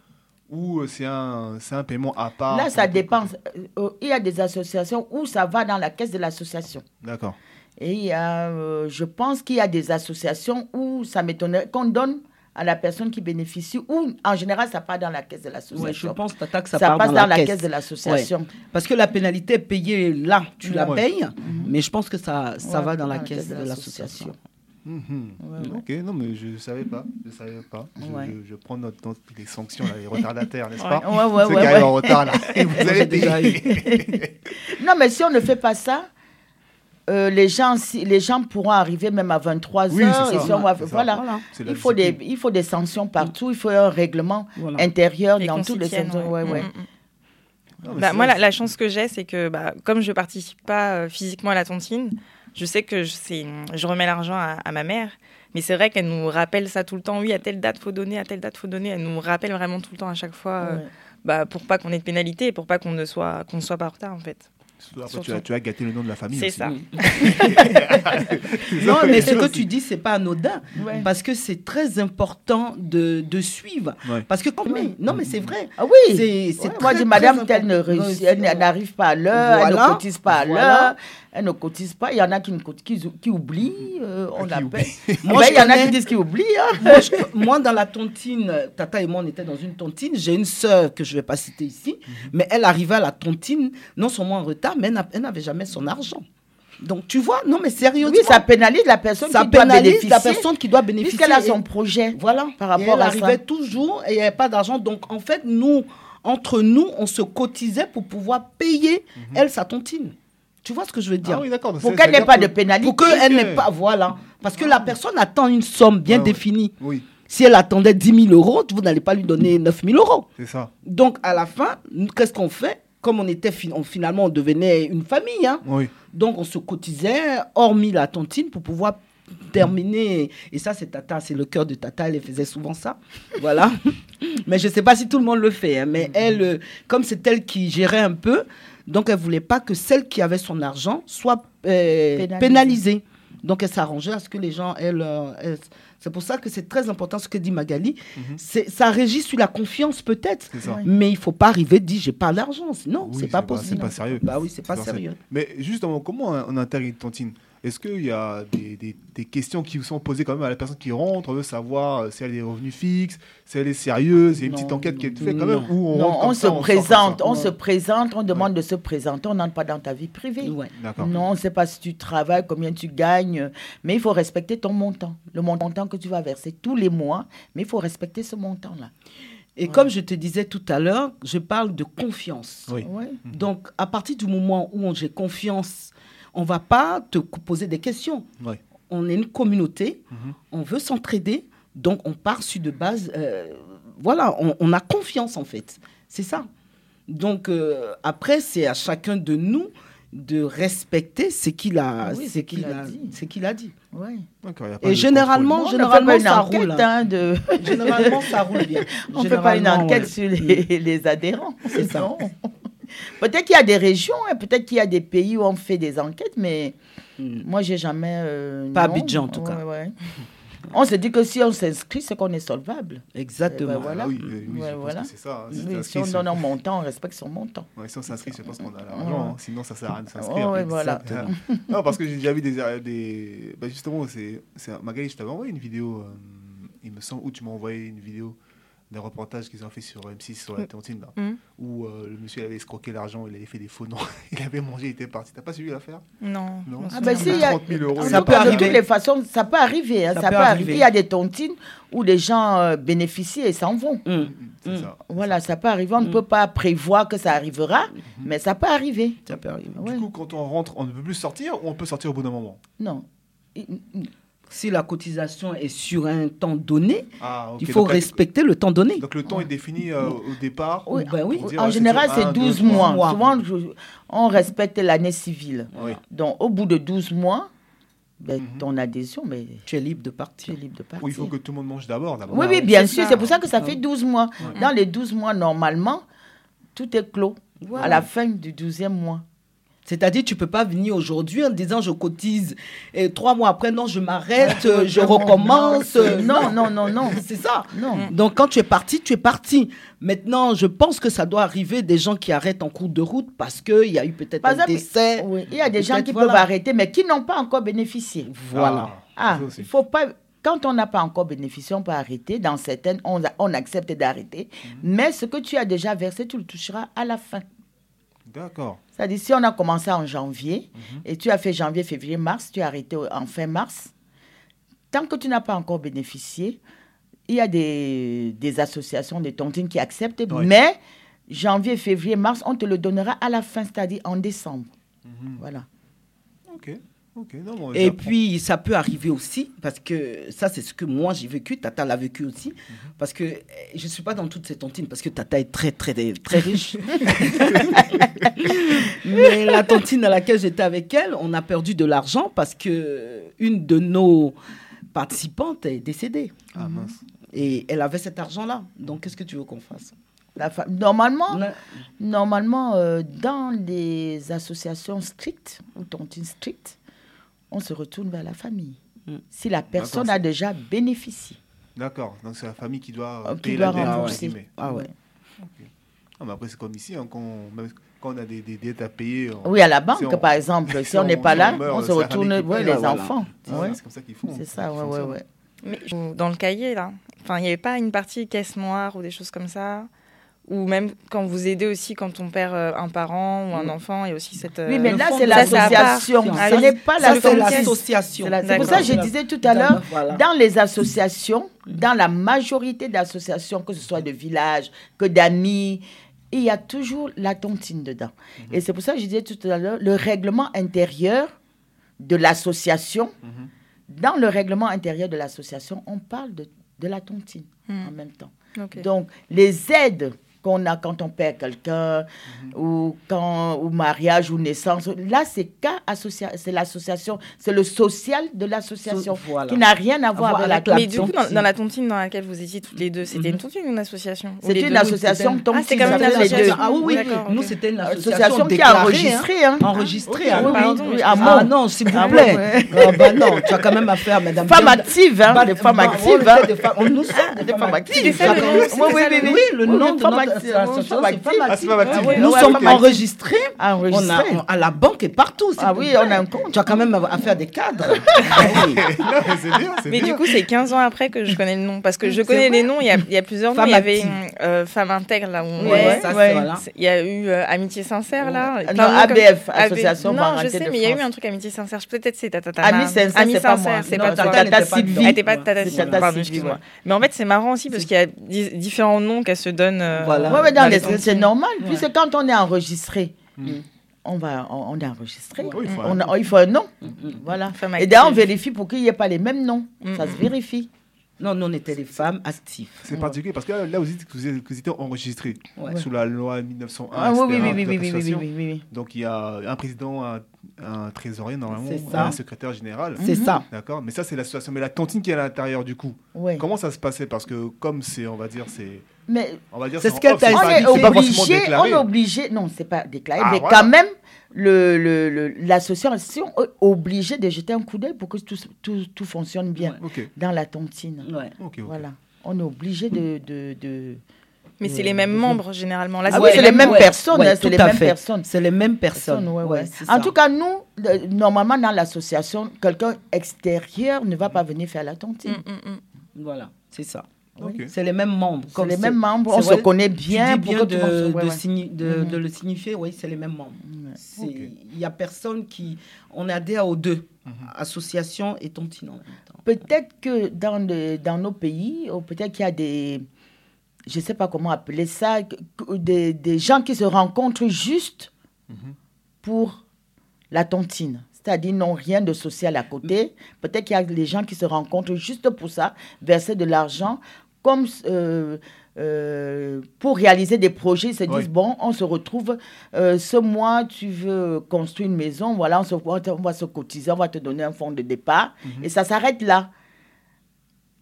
ou euh, c'est un, c'est un paiement à part
Là, ça dépend. Euh, euh, Il y a des associations où ça va dans la caisse de l'association.
D'accord.
Et il y a, euh, je pense qu'il y a des associations où ça m'étonnerait qu'on donne à la personne qui bénéficie, ou en général, ça part dans la caisse de
Ouais, je
l'association.
pense Tata, que ça,
ça,
part
passe
dans, la, caisse.
de l'association.
Parce que la pénalité est payée là, tu la
Ouais.
payes, mais je pense que ça, ça
Ouais,
va dans la caisse de l'association.
Mhm.
Ouais, ouais.
Ok, non, mais je ne savais pas. Je savais pas. Je,
Ouais.
je- je prends note dans les sanctions, là, les retardataires, n'est-ce pas Ceux qui arrivent en retard, là. [LAUGHS] Et vous
j'ai déjà
payer. [LAUGHS]
Non, mais si on ne fait pas ça, euh, les, gens, si, les gens pourront arriver même à 23
Oui,
heures. voilà. Il faut, des, il faut des sanctions partout, il faut un règlement
Voilà.
intérieur
Et
dans
s'y
les
ouais.
Ouais, ouais.
Mm, mm, mm. Bah, moi, la, la chance que j'ai, c'est que bah, comme je participe pas euh, physiquement à la tontine, je sais que je, je remets l'argent à, à ma mère. Mais c'est vrai qu'elle nous rappelle ça tout le temps. Oui, à telle date, faut donner, à telle date, faut donner. Elle nous rappelle vraiment tout le temps à chaque fois, euh,
Ouais.
bah, pour pas qu'on ait de pénalité et pour pas qu'on ne soit, qu'on ne soit pas en retard, en fait.
Après, tu, as, tu as gâté le nom de la famille.
C'est [LAUGHS] ça.
Non, mais ce que tu dis, c'est pas anodin.
Ouais.
Parce que c'est très important de, de suivre.
Ouais.
Parce que quand même, non, mais c'est vrai.
Ah oui
C'est c'est
Ouais, Moi, je dis, madame, telle ne réussit, elle n'arrive pas à l'heure, elle ne cotise pas à
Voilà.
l'heure, elle ne cotise pas. Il y en a qui, ne qui, qui oublient, euh, on
oublient.
Moi, je
il y en a qui disent qu'ils oublient. hein.
moi, je- moi, dans la tontine, Tata et moi, on était dans une tontine. J'ai une sœur que je ne vais pas citer ici, mais elle arrivait à la tontine, non seulement en retard, mais elle n'a- elle n'avait jamais son argent. Donc, tu vois, non, mais sérieusement,
Oui, ça pénalise la personne
ça
qui doit bénéficier.
la personne qui doit bénéficier.
Puisqu'elle a son projet.
Voilà.
par
Et
rapport
elle
à
arrivait
ça.
toujours et il n'y avait pas d'argent. Donc, en fait, nous, entre nous, on se cotisait pour pouvoir payer, elle, sa tontine. Tu vois ce que je veux dire?
Ah oui.
Pour qu'elle n'ait pas de pénalité.
Pour qu'elle n'ait pas. Voilà. Parce que la personne attend une somme bien
ouais.
définie.
Oui,
Si elle attendait 10 000 euros, vous n'allez pas lui donner 9 000 euros.
c'est ça.
Donc, à la fin, qu'est-ce qu'on fait? Comme on était on- finalement, on devenait une famille. hein.
Oui.
Donc, on se cotisait, hormis la tontine, pour pouvoir terminer. Et ça, c'est Tata, c'est le cœur de Tata, elle faisait souvent ça. [LAUGHS] Voilà. mais je ne sais pas si tout le monde le fait. hein, mais elle, euh, comme c'est elle qui gérait un peu, donc elle voulait pas que celle qui avait son argent soit euh,
Pénalisée.
pénalisée. Donc, elle s'arrangeait à ce que les gens, elle, euh, elle- c'est pour ça que c'est très important ce que dit Magali.
Mhm.
C'est, ça régit sur la confiance peut-être, mais il faut pas arriver à dire j'ai pas l'argent, sinon
Oui,
c'est pas
c'est
possible.
pas sérieux.
Bah oui, c'est pas sérieux.
Mais justement, comment on intègre une tontine? Est-ce qu'il y a des, des- des questions qui vous sont posées quand même à la personne qui rentre On veut savoir euh, si elle a des revenus fixes, si elle est sérieuse, il y a une
Non,
petite enquête qui est faite quand même on,
Non,
rentre comme
on
ça,
se présente, on
Ouais.
se présente, on demande de se présenter, on n'entre pas dans ta vie privée.
Ouais.
Non, on ne sait pas si tu travailles, combien tu gagnes, mais il faut respecter ton montant, le montant que tu vas verser tous les mois, mais il faut respecter ce montant-là.
Et
Ouais.
comme je te disais tout à l'heure, je parle de confiance.
Oui.
Ouais.
Donc, à partir du moment où on- j'ai confiance, on va pas te poser des questions. On est une communauté,
Mhm.
on veut s'entraider, donc on part sur de base. euh, voilà, on, on a confiance en fait. C'est ça. Donc, euh, après, c'est à chacun de nous de respecter ce qu'il a,
Oui,
ce
ce
qu'il
qu'il a
a,
dit.
ce qu'il a.
Ouais.
Et généralement,
ne
ça roule.
hein, de...
Généralement, ça roule bien. [LAUGHS]
On ne fait pas une enquête
ouais.
sur les, les adhérents.
C'est ça.
Peut-être qu'il y a des régions, hein, peut-être qu'il y a des pays où on fait des enquêtes, mais
Mm.
moi, j'ai jamais. euh,
Pas. Abidjan, en tout
Ouais,
cas.
ouais. On se dit que si on s'inscrit, c'est qu'on est solvable.
Exactement.
Eh ben,
Ah
voilà.
oui, oui,
Ouais,
je pense
voilà.
que c'est ça. hein. Si
Oui, on donne un montant, on respecte son montant.
Ouais, si on s'inscrit, c'est parce qu'on a
Ouais.
l'argent. hein. Sinon, ça sert à rien de s'inscrire.
Ouais, voilà.
Exactement. non, parce que j'ai déjà vu des. euh, des... Bah, justement, c'est, c'est... Magali, je t'avais envoyé une vidéo, euh, il me semble, où tu m'as envoyé une vidéo d'un reportage qu'ils ont fait sur M6 sur la
Mm.
tontine, là,
Mm.
où euh, le monsieur avait escroqué l'argent, il avait fait des faux noms, [LAUGHS] il avait mangé, il était parti. T'as pas suivi l'affaire?
Non.
Non.
Ah ben si, y a,
30 000 euros,
Ça peut
cas, de
arriver.
toutes les façons, ça peut arriver. hein,
Ça
ça,
peut
peut arriver.
arriver.
Il y a des tontines où les gens euh, bénéficient et s'en vont.
Mm.
Ça.
Voilà, ça peut arriver. On ne
Mm.
peut pas prévoir que ça arrivera, mais ça peut arriver.
Ça peut arriver.
Du
Ouais.
coup, quand on rentre, on ne peut plus sortir ou on peut sortir au bout d'un moment?
Non. Il-
Si la cotisation est sur un temps donné,
Ah,
il faut
donc,
respecter le temps donné.
Donc le temps est défini euh, au départ.
Oui,
Ben oui.
Dire,
en
ouais,
général,
c'est
c'est
un, deux,
12
trois
mois.
mois.
Souvent, je- on respecte l'année civile.
Oui.
Donc, au bout de 12 mois, ben,
Mhm.
ton adhésion, ben,
Tu es libre de
tu es
partir.
libre de partir.
Oui, il faut que tout le monde mange d'abord. d'abord.
Oui,
Ah
oui,
oui,
bien sûr. C'est pour ça que ça
Ouais.
fait 12 mois.
Ouais.
Dans les 12 mois, normalement, tout est clos.
Voilà.
À la fin du 12e mois.
C'est-à-dire, tu peux pas venir aujourd'hui en disant je cotise et trois mois après, non, je m'arrête, euh, je recommence.
non, non, non, non.
C'est ça.
Non.
Donc, quand tu es parti, tu es parti. Maintenant, je pense que ça doit arriver des gens qui arrêtent en cours de route parce qu'il y a eu peut-être un
exemple,
décès.
Oui, Il y a des gens qui
voilà.
peuvent arrêter, mais qui n'ont pas encore bénéficié.
Voilà.
Ah,
aussi.
il faut pas. Quand on n'a pas encore bénéficié, on peut arrêter. Dans certaines, on, a- on accepte d'arrêter.
Mhm.
Mais ce que tu as déjà versé, tu le toucheras à la fin.
D'accord.
C'est-à-dire, si on a commencé en janvier
Mhm.
et tu as fait janvier, février, mars, tu as arrêté en fin mars, tant que tu n'as pas encore bénéficié, il y a des, des associations de tontines qui acceptent, mais janvier, février, mars, on te le donnera à la fin, c'est-à-dire en décembre.
Mhm.
Voilà.
Ok. Ok. Non, bon,
Et puis, ça peut arriver aussi, parce que ça, c'est ce que moi j'ai vécu, Tata l'a vécu aussi, parce que eh, je ne suis pas dans toutes ces tontines, parce que Tata est très, très, très riche. [LAUGHS] Mais la tontine à laquelle j'étais avec elle, on a perdu de l'argent parce que une de nos participantes est décédée.
Ah mince.
Et elle avait cet argent-là. Donc, qu'est-ce que tu veux qu'on fasse?
La fa- Normalement, Normalement, euh, dans les associations strictes ou tontines strictes, on se retourne vers la famille.
Mm.
Si la personne a déjà bénéficié.
D'accord. Donc c'est la famille qui doit
Euh,
euh,
qui
payer
doit
la
rembourser.
Ah ouais.
Ah, mais après c'est comme ici, hein, quand, on, même quand on a des, des dettes à payer. on-
Oui, à la banque,
Si on-
par exemple. [LAUGHS] Si,
si
on n'est pas là,
on meurt,
on se retourne vers
paye,
les
voilà.
enfants.
Ah,
Ouais.
C'est comme ça qu'ils font.
C'est ça, ouais, ouais, ouais.
Mais dans le cahier, là, enfin, il n'y avait pas une partie caisse noire ou des choses comme ça Ou même quand vous aidez aussi quand on perd euh, un parent ou un enfant, il y a aussi cette.
Oui,
euh,
mais
le
là,
fond
c'est l'association. Ce n'est pas
l'association.
C'est la- c'est pour ça que je disais tout à l'heure,
Voilà.
dans les associations, dans la majorité d'associations, que ce soit de villages, que d'amis, il y a toujours la tontine dedans. Et c'est pour ça que je disais tout à l'heure, le règlement intérieur de l'association,
Mhm.
dans le règlement intérieur de l'association, on parle de, de la tontine
Hmm.
en même temps. Donc, les aides qu'on a quand on perd quelqu'un, ou quand ou mariage ou naissance. Là, c'est c'est l'association, c'est le social de l'association
So- voilà.
qui n'a rien à voir avec la
Mais du coup, dans, dans la tontine dans laquelle vous étiez toutes les deux, c'était
Mhm.
une tontine ou une association les
une
deux
association
c'était-
tontine,
Ah, c'est quand même une association.
Ah oui, oui,
D'accord,
nous c'était une association,
Association qui est
déclarée,
enregistrée, hein.
Enregistrée.
Ah
hein.
oui, oui,
Pardon,
oui, à
Ah non, s'il vous
Ah
plaît. Ah bah non, tu as quand même affaire, madame.
Femmes
Bien-
actives, hein,
Bah,
des femmes
bah,
actives.
on
hein.
des femmes- on- Nous sommes des
Des
femmes actives.
actives. Oui, oui,
le
oui,
nom.
oui.
Oui, le
Oui,
nom
oui,
de
Ah.
Ah
Nous
ouais,
sommes
actives.
enregistrés. On a, on- à la banque et partout.
Ah oui, on a un compte.
Tu as quand même affaire des cadres. [LAUGHS] Ah oui.
non, mais c'est bien, c'est
Mais
bien.
du coup, c'est 15 ans après que je connais le nom. Parce que je connais les noms, il y a, il y a plusieurs noms. Il y avait euh, Femme Intègre, là où on
Ouais,
est.
ça,
ouais.
c'est voilà.
C'est- Il y a eu euh, Amitié Sincère, là.
Non,
comme-
ABF,
AB.
Association
Non, je sais, mais il y a eu un truc Amitié Sincère. Peut-être c'est Tata
Ami Sincère,
Ami
c'est pas moi.
Sincère, c'est
Non,
pas
Tata Sylvie.
Elle n'était pas. Tata Sylvie. Mais en fait, c'est marrant aussi parce qu'il y a di- différents noms qu'elle se donne.
Voilà.
Ouais, ouais, dans
dans
les- c'est normal.
Ouais.
Puisque quand on est enregistré,
Mm.
on, va, on, on est enregistré.
Oui, il faut
On
un-
a- il faut un nom.
Mm,
Voilà.
Femme
Et d'ailleurs, on vérifie pour qu'il n'y ait pas les mêmes noms.
Mm,
Ça
mm,
se
mm.
vérifie.
Non, nous, on était des femmes actives.
C'est particulier parce que là, vous dites que vous êtes, que vous étiez enregistré
Ouais.
sous la loi 1901.
Ah oui, oui, oui, oui, oui, oui, oui,
d'association.
oui, oui, oui.
Donc il y a un président, un, un trésorier normalement,
C'est ça.
un secrétaire général.
C'est
Mhm.
ça.
D'accord, mais ça c'est l'association. Mais la tontine qui est à l'intérieur du coup,
Ouais.
comment ça se passait? Parce que comme c'est, on va dire, c'est,
Mais
on va dire,
C'est ce qu'elle t'a
c'est
on est obligé, on est obligé, non, c'est pas déclaré,
Ah,
mais
voilà.
quand même, le, le, le- l'association est obligée de jeter un coup d'œil pour que tout, tout, tout fonctionne bien dans la tontine.
Ouais.
Voilà. On est obligé de. de, de-
Mais c'est les mêmes membres généralement. Là,
Ah
Ouais,
c'est les mêmes
ouais,
personnes,
ouais,
hein, c'est les mêmes personnes.
C'est les mêmes personnes.
Personnes, ouais,
Ouais,
ouais.
c'est
En
ça.
tout cas, nous, normalement, dans l'association, quelqu'un extérieur ne va pas venir faire la tontine.
Mm, mm, mm.
Voilà, c'est ça. C'est les mêmes membres.
C'est
Comme
les mêmes membres, on se
vrai,
connaît
Tu
bien.
dis
pour
bien de,
ouais, ouais.
de-
Mhm.
de le signifier, oui, c'est les mêmes membres. Il y a personne qui... On est adhéré aux deux,
Mhm.
association et tontine.
Peut-être que dans, le- dans nos pays, peut-être qu'il y a des, je ne sais pas comment appeler ça, des, des gens qui se rencontrent juste
Mhm.
pour la tontine. C'est-à-dire, n'ont rien de social à côté. Peut-être qu'il y a des gens qui se rencontrent juste pour ça, verser de l'argent, comme euh, euh, pour réaliser des projets. Ils se disent,
Oui.
bon, on se retrouve, euh, ce mois, tu veux construire une maison, voilà, on, se, va se cotiser, on va te donner un fonds de départ.
Mhm.
Et ça s'arrête là.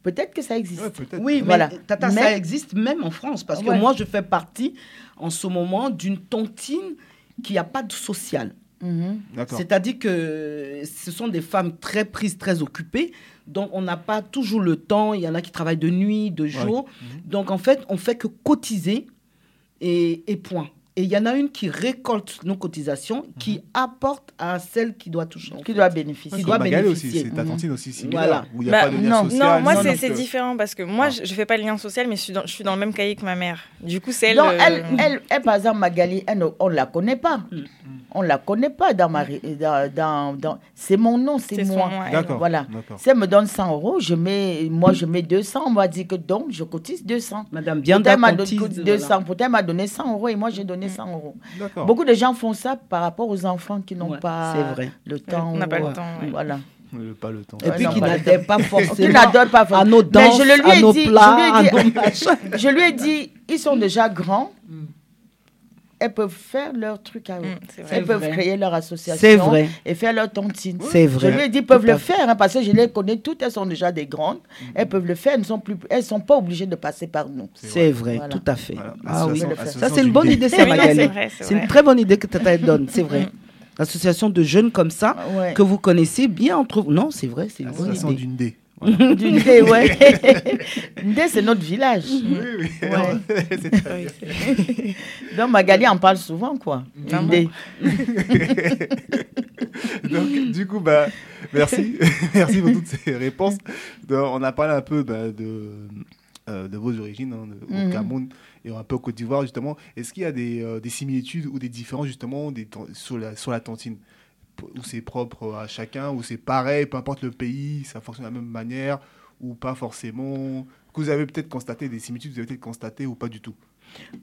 Peut-être que ça existe.
Ouais.
Oui,
Voilà.
mais Tata,
Mais-
ça existe même en France. Parce que moi, je fais partie en ce moment d'une tontine qui n'a pas de social.
D'accord.
C'est-à-dire que ce sont des femmes très prises, très occupées. Donc, on n'a pas toujours le temps. Il y en a qui travaillent de nuit, de jour.
Mhm.
Donc, en fait, on fait que cotiser et, et point. Et il y en a une qui récolte nos cotisations, qui apporte à celle qui doit toucher.
Qui
fait.
doit bénéficier.
Qui doit
Magali aussi,
bénéficier.
c'est ta
Mhm.
tontine aussi similaire,
Voilà.
où il n'y a
Bah,
pas de lien
non,
social.
Non, moi c'est différent parce que moi
Ah.
je, je fais pas le lien social mais je suis dans, je suis dans le même cahier que ma mère. Du coup c'est elle. Euh,
elle, elle, elle, par exemple, Magali, elle ne- on ne la connaît pas.
Mm.
On ne la connaît pas dans ma... Dans, dans, dans- c'est mon nom, c'est moi.
D'accord.
Voilà. Si elle me donne 100 euros, je mets, moi, je mets 200. On m'a dit que donc, je cotise 200.
Madame
Peut-être
Bianda
elle m'a
cotise,
donné 200.
voilà.
Peut-être elle m'a donné 100 euros et moi, j'ai donné 100 euros.
D'accord.
Beaucoup de gens font ça par rapport aux enfants qui n'ont
Ouais,
pas
vrai.
le temps.
on n'a pas
ou-
le temps, ouais.
Voilà.
Euh, Pas le temps.
Et puis qui
pas
n'adhère pas forcément
pas
à nos danses, à nos plats,
lui ai
à nos machins. [LAUGHS]
Je lui ai dit, ils sont déjà grands. Elles peuvent faire leur truc à eux.
Mm,
Elles peuvent
vrai.
créer leur association
C'est vrai.
et faire leur tontine.
C'est
Je
vrai.
lui ai dit, peuvent
Tout
le faire, hein, parce que je les connais toutes, elles sont déjà des grandes. Elles peuvent le faire, elles ne sont, plus- elles sont pas obligées de passer par nous.
C'est vrai,
Voilà.
tout à fait.
Voilà.
Ah oui.
Association-
Ça,
c'est une bonne idée, ça, Magali.
vrai, c'est
une très bonne idée que Tata donne, c'est vrai. L'association de jeunes comme ça,
Ouais.
que vous connaissez bien entre vous. Non, c'est vrai, c'est une bonne idée.
d'une [LAUGHS]
Du Ndé, ouais. [LAUGHS] Ndé, c'est notre village.
Oui, oui.
Ouais. [LAUGHS]
C'est très bien.
Donc Magali en parle souvent, quoi.
Ah
Ndé.
Donc, du coup, bah, merci. merci pour toutes ces réponses. Donc, on a parlé un peu bah, de, euh, de vos origines hein, de- au
Mhm.
Cameroun et un peu au Côte d'Ivoire, justement. Est-ce qu'il y a des, euh, des similitudes ou des différences, justement, des, sur, la, sur la tontine Ou c'est propre à chacun, ou c'est pareil, peu importe le pays, ça fonctionne de la même manière, ou pas forcément Que vous avez peut-être constaté des similitudes, vous avez peut-être constaté ou pas du tout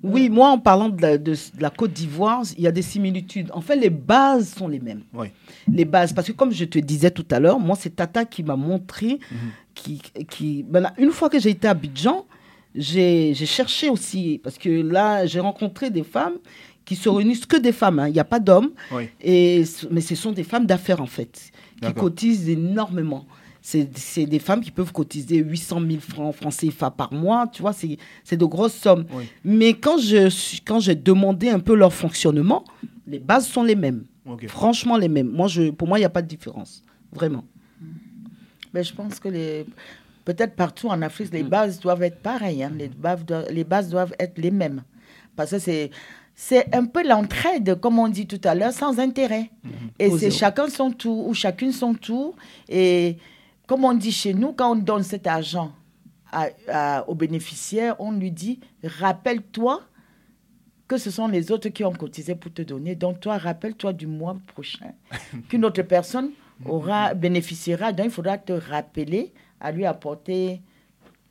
Oui, moi, en parlant de la, de- de la Côte d'Ivoire, il y a des similitudes. En fait, les bases sont les mêmes.
Oui.
Les bases, parce que comme je te disais tout à l'heure, moi, c'est Tata qui m'a montré,
Mhm.
qui, qui, ben là, une fois que j'ai été à Abidjan, j'ai cherché aussi, parce que là, j'ai rencontré des femmes qui se réunissent que des femmes, hein. il n'y a pas d'hommes,
Oui.
et, mais ce sont des femmes d'affaires en fait, qui cotisent énormément. C'est des femmes qui peuvent cotiser 800 000 francs francs CFA par mois, tu vois, c'est c'est de grosses sommes.
Oui.
Mais quand je suis- quand j'ai demandé un peu leur fonctionnement, les bases sont les mêmes. Franchement, les mêmes. Moi, je, pour moi, il n'y a pas de différence. Vraiment.
Mais je pense que les peut-être partout en Afrique,
Mm.
les bases doivent être pareilles. hein. Les, bases doivent, les bases doivent être les mêmes. Parce que c'est, c'est un peu l'entraide, comme on dit tout à l'heure, sans intérêt. Et
Au
c'est chacun son tour ou chacune son tour. Et comme on dit chez nous, quand on donne cet argent à- à- au bénéficiaire, on lui dit rappelle-toi que ce sont les autres qui ont cotisé pour te donner. Donc, toi, rappelle-toi du mois prochain [LAUGHS] qu'une autre personne aura, bénéficiera. Donc, il faudra te rappeler à lui apporter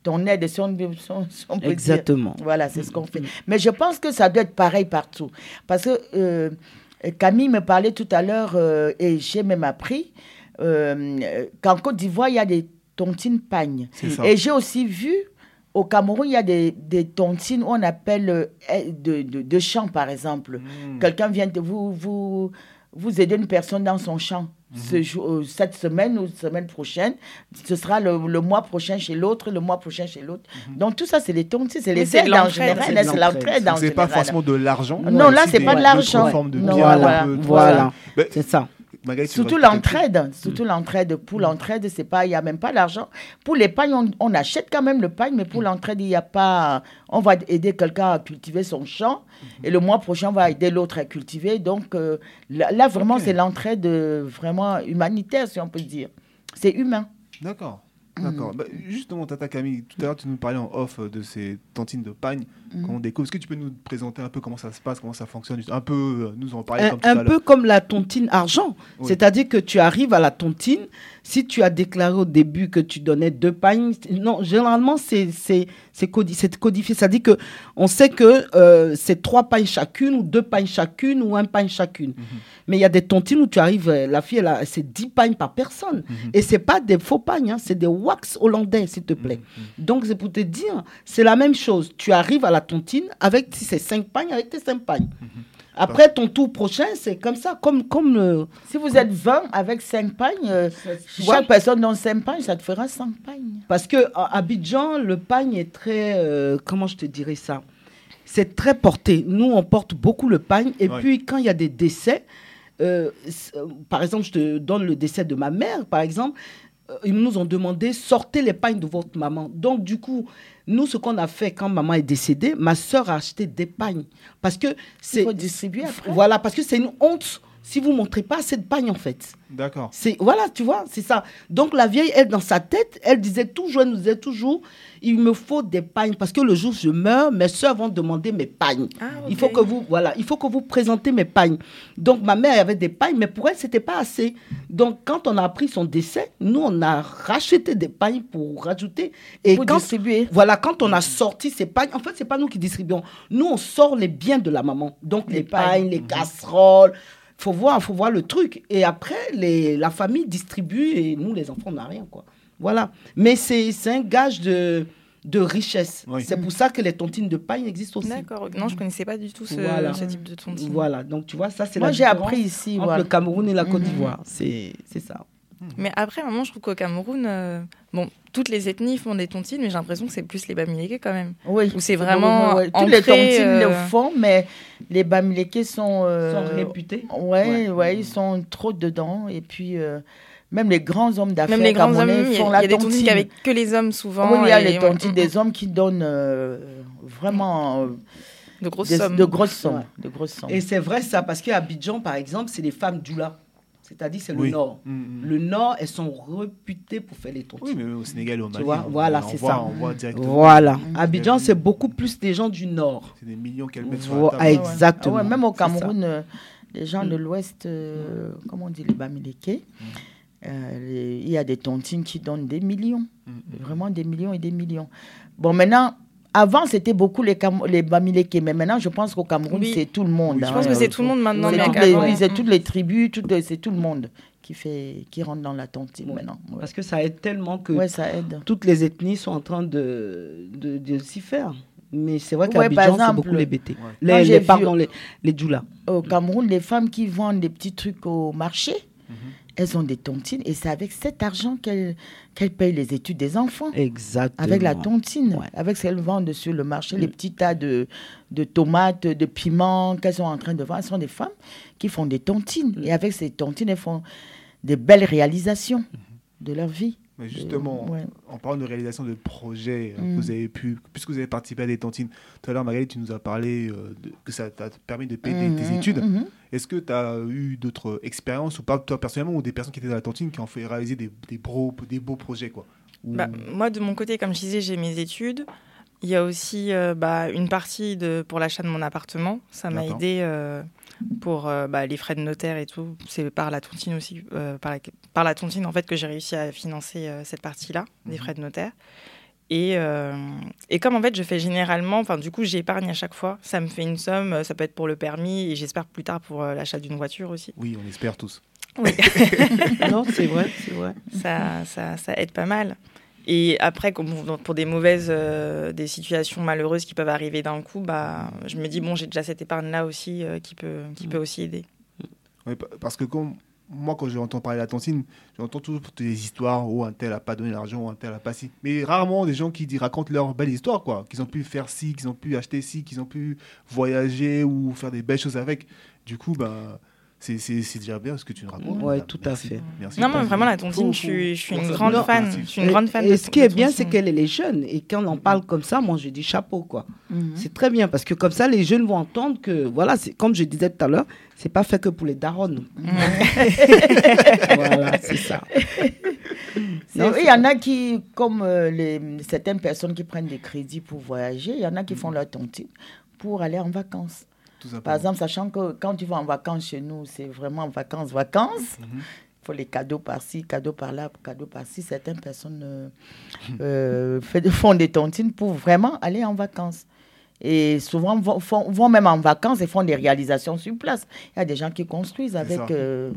ton aide, si on, si on- si on peut dire.
Exactement.
Voilà, c'est ce qu'on fait. Mais je pense que ça doit être pareil partout. Parce que euh, Camille me parlait tout à l'heure, euh, et j'ai même appris, euh, qu'en Côte d'Ivoire, il y a des tontines pagnes.
C'est ça.
Et j'ai aussi vu, au Cameroun, il y a des, des tontines où on appelle euh, de, de, par exemple.
Mm.
Quelqu'un vient de vous, vous, vous aider une personne dans son champ. Ce jour, euh, cette semaine ou semaine prochaine, ce sera le, le mois prochain chez l'autre, le mois prochain chez l'autre. Donc tout ça, c'est les tontines, c'est les aides en
l'entraide,
général.
c'est de
hein, C'est
l'entraide.
l'entraide en
Donc, c'est pas forcément de l'argent.
Non, là, c'est pas de l'argent.
formes de
Non,
biens,
voilà,
voilà. C'est ça.
Magali,
Surtout l'entraide, surtout l'entraide. Pour l'entraide, c'est pas, il y a même pas d'argent. Pour l'épargne, on, on achète quand même le pagne, mais pour l'entraide, il y a pas. On va aider quelqu'un à cultiver son champ, et le mois prochain, on va aider l'autre à cultiver. Donc euh, là, là, vraiment, c'est l'entraide euh, vraiment humanitaire, si on peut dire. C'est humain.
D'accord.
Mm.
D'accord. Bah, justement, Tata Camille, tout à l'heure, tu nous parlais en off de ces tantines de pagne
Mm.
qu'on découvre. Est-ce que tu peux nous présenter un peu comment ça se passe, comment ça fonctionne Un peu euh, nous en parler
Un,
comme tout à
un peu comme la tontine argent.
Oui.
C'est-à-dire que tu arrives à la tontine, si tu as déclaré au début que tu donnais deux pagnes, non, généralement, c'est c'est- c'est codi- c'est codifié. Ça dit que on sait que euh, c'est trois pagnes chacune, ou deux pagnes chacune, ou un pagne chacune.
Mhm.
Mais il y a des tontines où tu arrives, euh, la fille, c'est dix pagnes par personne.
Mhm.
Et c'est pas des faux pagnes, hein, c'est des wax hollandais, s'il te plaît. Donc, c'est pour te dire, c'est la même chose. Tu arrives à la tontine avec, si c'est cinq pagnes, avec tes cinq pagnes. Après, ton tour prochain, c'est comme ça, comme... comme euh,
Si vous êtes 20 avec 5 pagnes, euh, chaque personne donne 5 pagnes, ça te fera 5 pagnes.
Parce que à Abidjan, le pagne est très... euh, comment je te dirais ça? C'est très porté. Nous, on porte beaucoup le pagne. Et
Ouais.
puis, quand il y a des décès, euh, euh, par exemple, je te donne le décès de ma mère, par exemple, ils nous ont demandé, sortez les pagnes de votre maman. Donc, du coup, nous, ce qu'on a fait quand maman est décédée, ma soeur a acheté des pagnes. Parce que c'est...
distribuer après.
Voilà, parce que c'est une honte si vous ne montrez pas assez de pagnes, en fait.
D'accord.
C'est voilà, tu vois, c'est ça. Donc la vieille, elle dans sa tête, elle disait toujours, elle nous disait toujours, il me faut des pagnes parce que le jour où je meurs, mes soeurs vont demander mes pagnes.
Ah,
Il faut que vous voilà, il faut que vous présentez mes pagnes. Donc ma mère avait des pagnes, mais pour elle c'était pas assez. Donc quand on a appris son décès, nous on a racheté des pagnes pour rajouter et
Pour
quand
distribuer.
voilà, quand on a sorti ces pagnes, en fait, c'est pas nous qui distribuons. Nous, on sort les biens de la maman. Donc, les,
Les pagnes.
pagnes, les casseroles. Faut voir, faut voir le truc. Et après, les, la famille distribue et nous, les enfants, on n'a rien, quoi. Voilà. Mais c'est c'est un gage de, de richesse.
Oui.
C'est pour ça que les tontines de pagne existent aussi.
D'accord. Non, je connaissais pas du tout ce,
Voilà.
ce type de tontine.
Voilà. Donc, tu vois, ça, c'est
Moi,
la
j'ai appris ici.
entre
voilà.
le Cameroun et la Côte
Mhm.
d'Ivoire. C'est c'est ça.
Mais après, maman, je trouve qu'au Cameroun, euh, bon, toutes les ethnies font des tontines, mais j'ai l'impression que c'est plus les Bamileke quand même.
Oui.
Où c'est vraiment
Ouais, ouais. Tous les
ancré,
tontines
euh,
le font, mais les Bamileke sont. euh,
Ils sont réputés.
Ouais, ouais,
Ouais.
ils sont trop dedans. Et puis, euh, même les grands hommes d'affaires
Même les grands hommes,
camerounais
il y a,
font
il
la
y a des tontines
tontine.
qu'avec que les hommes souvent.
Oui, il y a les tontines des hommes qui donnent euh, vraiment euh,
de grosses
des-
sommes.
de grosses sommes.
Ouais.
De grosses sommes.
Et c'est vrai ça, parce qu'à Abidjan, par exemple, c'est les femmes d'Oula. C'est-à-dire, c'est
Oui.
le Nord.
Mm, mm.
Le Nord, elles sont réputées pour faire les tontines.
Oui, mais au Sénégal et au Mali,
vois,
on-
voilà, c'est ça.
On voit directement.
Voilà.
Mhm.
Abidjan, c'est beaucoup plus des gens du Nord.
C'est des millions qu'elles mettent sur la table.
Ah
exactement.
Ah ouais, même au. Cameroun, euh, les gens de
Mm.
l'Ouest, euh, comment on dit, les Bamileke, euh, il y a des tontines qui donnent des millions.
Mm.
Vraiment des millions et des millions. Bon, maintenant, avant, c'était beaucoup les, Cam- les Bamileke, mais maintenant, je pense qu'au Cameroun,
Oui.
c'est tout le monde.
Oui,
hein.
je pense que c'est tout le monde maintenant.
C'est toutes,
qu'avant,
les, oui, c'est
mm.
toutes les tribus, toutes les- c'est tout le monde qui, fait, qui rentre dans la tontine
Ouais.
maintenant. Ouais.
Parce que ça aide tellement que
Ouais, ça aide.
toutes les ethnies sont en train de, de, de s'y faire. Mais c'est vrai
Ouais,
qu'à Abidjan, c'est beaucoup les BT.
Ouais.
Les,
j'ai
les, pardon, les.
Au Cameroun, les femmes qui vendent des petits trucs au marché,
Mhm.
Elles ont des tontines et c'est avec cet argent qu'elles payent les études des enfants.
Exactement.
Avec la tontine,
Ouais.
avec ce qu'elles vendent sur le marché, les
Mm.
petits tas de, de tomates, de piments qu'elles sont en train de vendre. Ce sont des femmes qui font des tontines.
Mm.
Et avec ces tontines, elles font des belles réalisations
Mm-hmm.
de leur vie.
Mais justement,
ouais.
en parlant de réalisation de projets euh,
Mm.
vous avez pu, puisque vous avez participé à des tontines, tout à l'heure, Magali, tu nous as parlé euh, de- que ça t'a permis de payer tes- tes
Mhm,
études.
mhm.
Est-ce que tu as eu d'autres expériences, ou pas toi personnellement, ou des personnes qui étaient dans la tontine qui ont fait réaliser des, des, beaux, des beaux projets quoi? Ou-
Bah, moi, de mon côté, comme je disais, j'ai mes études. Il y a aussi euh, bah, une partie de, pour l'achat de mon appartement. Ça m'a aidé euh, pour euh, bah, les frais de notaire et tout. C'est par la tontine aussi, euh, par, la, par la tontine en fait que j'ai réussi à financer euh, cette partie-là des
Mhm.
frais de notaire. Et, euh, et comme en fait je fais généralement, enfin du coup j'épargne à chaque fois. Ça me fait une somme. Ça peut être pour le permis et j'espère plus tard pour euh, l'achat d'une voiture aussi.
Oui, on espère tous. [LAUGHS]
non, c'est vrai, c'est vrai.
ça, ça, ça aide pas mal. Et après, pour des mauvaises, euh, des situations malheureuses qui peuvent arriver d'un coup, bah, je me dis bon, j'ai déjà cette épargne là aussi euh, qui peut, qui peut aussi aider.
Oui, pa- parce que comme moi, quand j'entends parler de la tontine, j'entends toujours des histoires où un tel a pas donné l'argent, un tel a pas ci. Mais rarement des gens qui racontent leur belle histoire, quoi. Qu'ils ont pu faire ci, qu'ils ont pu acheter ci, qu'ils ont pu voyager ou faire des belles choses avec. Du coup, ben, c'est c'est- c'est déjà bien ce que tu nous racontes.
Ouais,
Ben,
tout à fait.
Merci.
Non, mais vraiment la tontine, je suis, je suis une grande
non,
fan.
merci.
Je suis une grande fan.
Et
de-
ce qui est bien, c'est qu'elle est jeune. Et quand on en parle comme ça, moi, je dis chapeau, quoi.
Mhm.
C'est très bien parce que comme ça, les jeunes vont entendre que, voilà, c'est comme je disais tout à l'heure, c'est pas fait que pour les darons. [LAUGHS] voilà, c'est ça.
Oui, Il y en a qui, comme euh, les, certaines personnes qui prennent des crédits pour voyager, il y en a qui font leur tontine pour aller en vacances.
Tout.
Par exemple, sachant que quand tu vas en vacances chez nous, c'est vraiment vacances, vacances.
Mhm.
Il faut les cadeaux par-ci, cadeaux par-là, cadeaux par-ci. Certaines personnes euh, [LAUGHS] euh, fait- font des tontines pour vraiment aller en vacances. Et souvent vont, font- vont même en vacances et font des réalisations sur place. Il y a des gens qui construisent avec euh,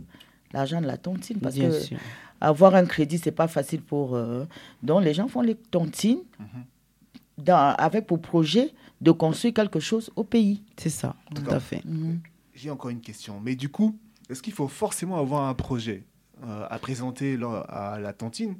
l'argent de la tontine. Parce
Bien
que
sûr.
avoir un crédit, c'est pas facile pour. euh, donc les gens font les tontines dans- avec pour projet de construire quelque chose au pays.
C'est ça, tout
D'accord.
à fait.
Mhm.
J'ai encore une question. Mais du coup, est-ce qu'il faut forcément avoir un projet euh, à présenter à la tontine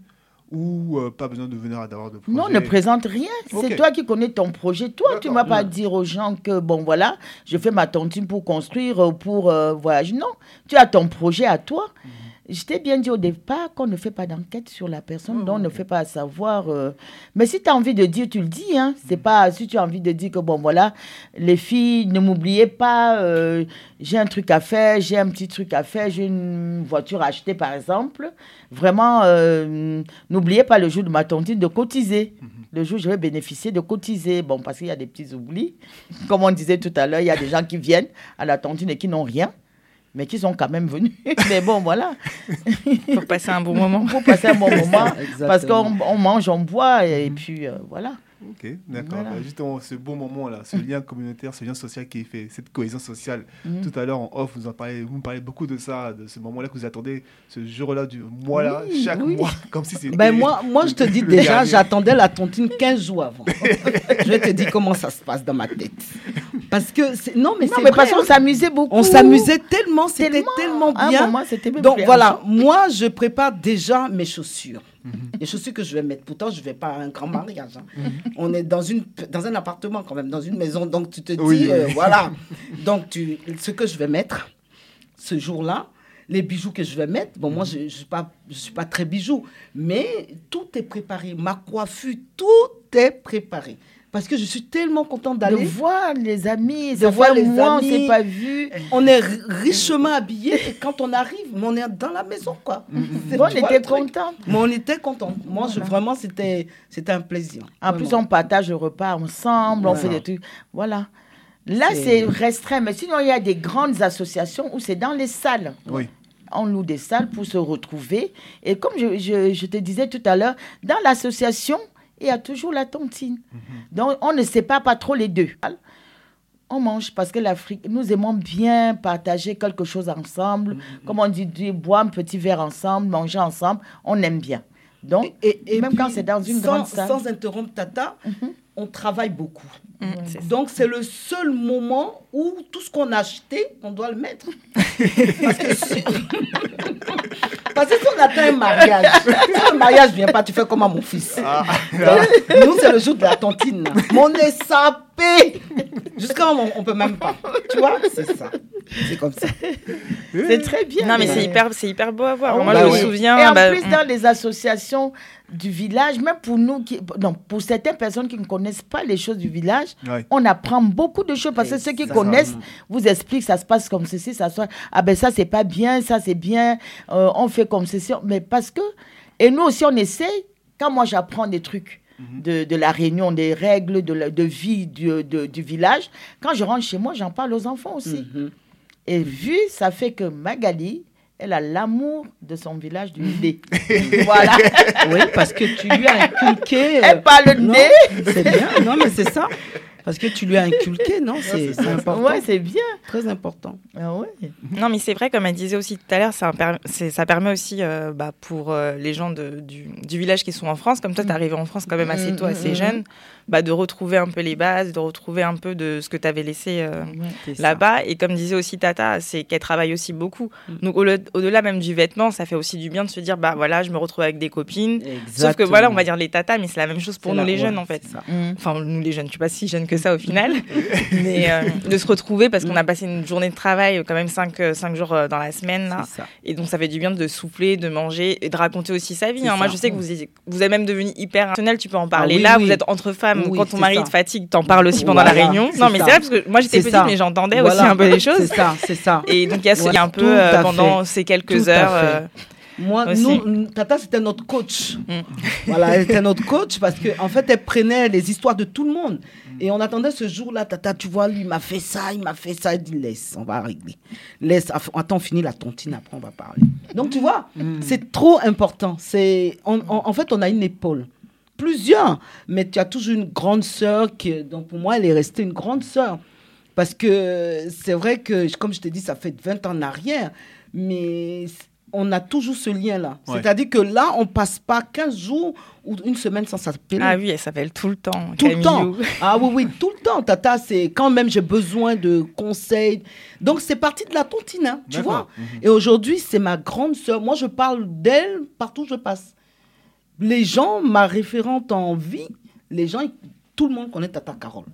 ou euh, pas besoin de venir à d'avoir de projet
Non, ne présente rien. C'est toi qui connais ton projet. Toi, tu ne vas pas dire aux gens que, bon, voilà, je fais ma tontine pour construire, euh, pour euh, voyager. Non, tu as ton projet à toi.
Mhm.
Je t'ai bien dit au départ qu'on ne fait pas d'enquête sur la personne,
Ouais,
donc on ne fait pas savoir. euh, Mais si tu as envie de dire, tu le dis. Hein. C'est pas si tu as envie de dire que, bon, voilà, les filles, ne m'oubliez pas, euh, j'ai un truc à faire, j'ai un petit truc à faire, j'ai une voiture à acheter, par exemple. Vraiment, euh, n'oubliez pas le jour de ma tontine de cotiser. Le jour où je vais bénéficier de cotiser. Bon, parce qu'il y a des petits oublis. [LAUGHS] Comme on disait tout à l'heure, il y a des gens qui viennent à la tontine et qui n'ont rien, mais qui sont quand même venus. [LAUGHS] mais bon, voilà.
pour passer un bon moment.
Pour passer un bon moment. [LAUGHS] Parce qu'on on mange, on boit, et puis euh, voilà.
Ok, d'accord.
Voilà.
Bah, justement, ce bon moment-là, ce lien communautaire, ce lien social qui est fait, cette cohésion sociale.
Mhm.
Tout à l'heure, en off, vous, en parlez, vous me parlez beaucoup de ça, de ce moment-là que vous attendez, ce jour-là, du mois-là,
Oui,
chaque
oui.
mois, [LAUGHS] comme si c'était.
Ben moi, moi, je te dis [LAUGHS] déjà, j'attendais la tontine 15 jours avant. [LAUGHS] je vais te dire comment ça se passe dans ma tête. Parce que, c'est- non, mais
non,
c'est
mais
vrai,
parce qu'on
hein.
s'amusait beaucoup.
On s'amusait tellement, c'était
Tellement. un
bien.
moment, c'était même
Donc
plus
voilà, moi, je prépare déjà mes chaussures. Les chaussures que je vais mettre. Pourtant, je ne vais pas à un grand mariage. hein. On est dans, une, dans un appartement quand même, dans une maison. Donc, tu te dis,
Oui,
euh,
oui.
voilà. [LAUGHS] Donc, tu, ce que je vais mettre ce jour-là, les bijoux que je vais mettre, bon, moi, je ne suis, pas- je suis pas très bijoux, mais tout est préparé. Ma coiffure, tout est préparé. Parce que je suis tellement contente
De
d'aller.
voir les amis,
De voir les
mois, on
amis.
s'est pas vu.
On est ri- richement [LAUGHS] habillés et quand on arrive, on est dans la maison, quoi. C'est-
Bon, on
tu vois
était contents.
Mais on était contents. Moi, je, vraiment, c'était c'était un plaisir.
En plus, on partage le repas ensemble, on fait des trucs. Voilà. Là,
C'est-
c'est restreint. Mais sinon, il y a des grandes associations où c'est dans les salles.
Oui.
On loue des salles pour se retrouver. Et comme je, je- je te disais tout à l'heure, dans l'association, il y a toujours la tontine. Donc, on ne sépare pas trop les deux. on mange parce que l'Afrique, nous aimons bien partager quelque chose ensemble. Comme on dit, du- boire un petit verre ensemble, manger ensemble, on aime bien. Donc,
Et, et
même
puis,
quand c'est dans une
sans,
grande salle.
Sans interrompre Tata, on travaille beaucoup.
Mm.
Donc, c'est le seul moment où tout ce qu'on a acheté, on doit le mettre. [LAUGHS] Parce que si, [LAUGHS] Parce que si on attend un mariage, si le mariage ne vient pas, tu fais comme à mon fils.
Ah.
Nous, c'est le jour de la tontine. là. Mais on sapé. Jusqu'à on ne peut même pas. Tu vois, c'est ça. C'est comme ça.
c'est très bien.
Non, mais
mais-
c'est hyper, c'est hyper beau à voir.
Ah
Moi, je
oui.
me souviens.
Et en
bah,
plus,
on-
dans les associations du village, même pour nous, qui, non, pour certaines personnes qui ne connaissent pas les choses du village,
Ouais.
on apprend beaucoup de choses parce que ceux qui connaissent vous expliquent ça se passe comme ceci, ça soit ah ben ça c'est pas bien, ça c'est bien, euh, on fait comme ceci, mais parce que et nous aussi on essaie. Quand moi j'apprends des trucs. De, de la réunion, des règles de, la- de vie du, de- du village. Quand je rentre chez moi, j'en parle aux enfants aussi.
Mhm.
Et vu, ça fait que Magali, elle a l'amour de son village du [LAUGHS] nez. voilà.
Oui, parce que tu lui as inculqué. euh,
Elle parle
non,
nez.
C'est bien, non, mais c'est ça. Parce que tu lui as inculqué, non C'est important.
Ouais, c'est bien.
Très important.
Ah ouais.
Non, mais c'est vrai, comme elle disait aussi tout à l'heure, ça, ça permet aussi euh, bah, pour euh, les gens de- du, du village qui sont en France, comme toi, tu es arrivé en France quand même assez tôt,
Mm,
assez
mm,
jeune, bah, de retrouver un peu les bases, de retrouver un peu de ce que tu avais laissé euh, là-bas. Et comme disait aussi Tata, c'est qu'elle travaille aussi beaucoup. Donc au- au-delà même du vêtement, ça fait aussi du bien de se dire, bah voilà, je me retrouve avec des copines. Sauf que voilà, on va dire les tatas, mais c'est la même chose pour nous
la-
les jeunes
ouais,
en fait.
ça.
Enfin, nous les jeunes, je suis pas si jeune que ça au final, [LAUGHS] mais euh, de se retrouver parce qu'on a passé une journée de travail, quand même 5 cinq, euh, cinq jours dans la semaine là. Et donc ça fait du bien de souffler, de manger et de raconter aussi sa vie. Hein. Moi je sais que vous êtes, vous êtes même devenu hyper rationnel, tu peux en parler
Ah oui,
là,
oui.
vous êtes entre femmes,
Oui,
quand ton mari
ça.
te fatigue, t'en parles aussi pendant la réunion. Non mais c'est vrai parce que moi j'étais petite
ça.
mais j'entendais aussi un peu les choses.
C'est ça, c'est ça.
Et donc il y a, ce- y a un peu euh, pendant
fait.
ces quelques
Tout
heures. euh,
Moi,
Aussi.
nous, Tata, c'était notre coach.
Mm.
Voilà, elle était notre [LAUGHS] coach parce qu'en en fait, elle prenait les histoires de tout le monde. Et on attendait ce jour-là, Tata, tu vois, lui, il m'a fait ça, il m'a fait ça. Elle dit, laisse, on va régler. Laisse, attends, on finit la tontine, après, on va parler. Donc, tu vois, c'est trop important. C'est, en fait, on a une épaule. Plusieurs. Mais tu as toujours une grande sœur qui, donc pour moi, elle est restée une grande sœur. Parce que c'est vrai que, comme je te dis, ça fait 20 ans en arrière, mais on a toujours ce lien-là.
Ouais.
C'est-à-dire que là, on passe pas 15 jours ou une semaine sans s'appeler.
Ah oui, elle s'appelle tout le temps.
Tout le temps. Ah oui, oui, [LAUGHS] tout le temps. Tata, c'est quand même j'ai besoin de conseils. Donc, c'est parti de la tontine, hein, tu vois.
Mhm.
Et aujourd'hui, c'est ma grande sœur. Moi, je parle d'elle partout où je passe. Les gens, ma référente en vie, les gens, tout le monde connaît Tata Carole.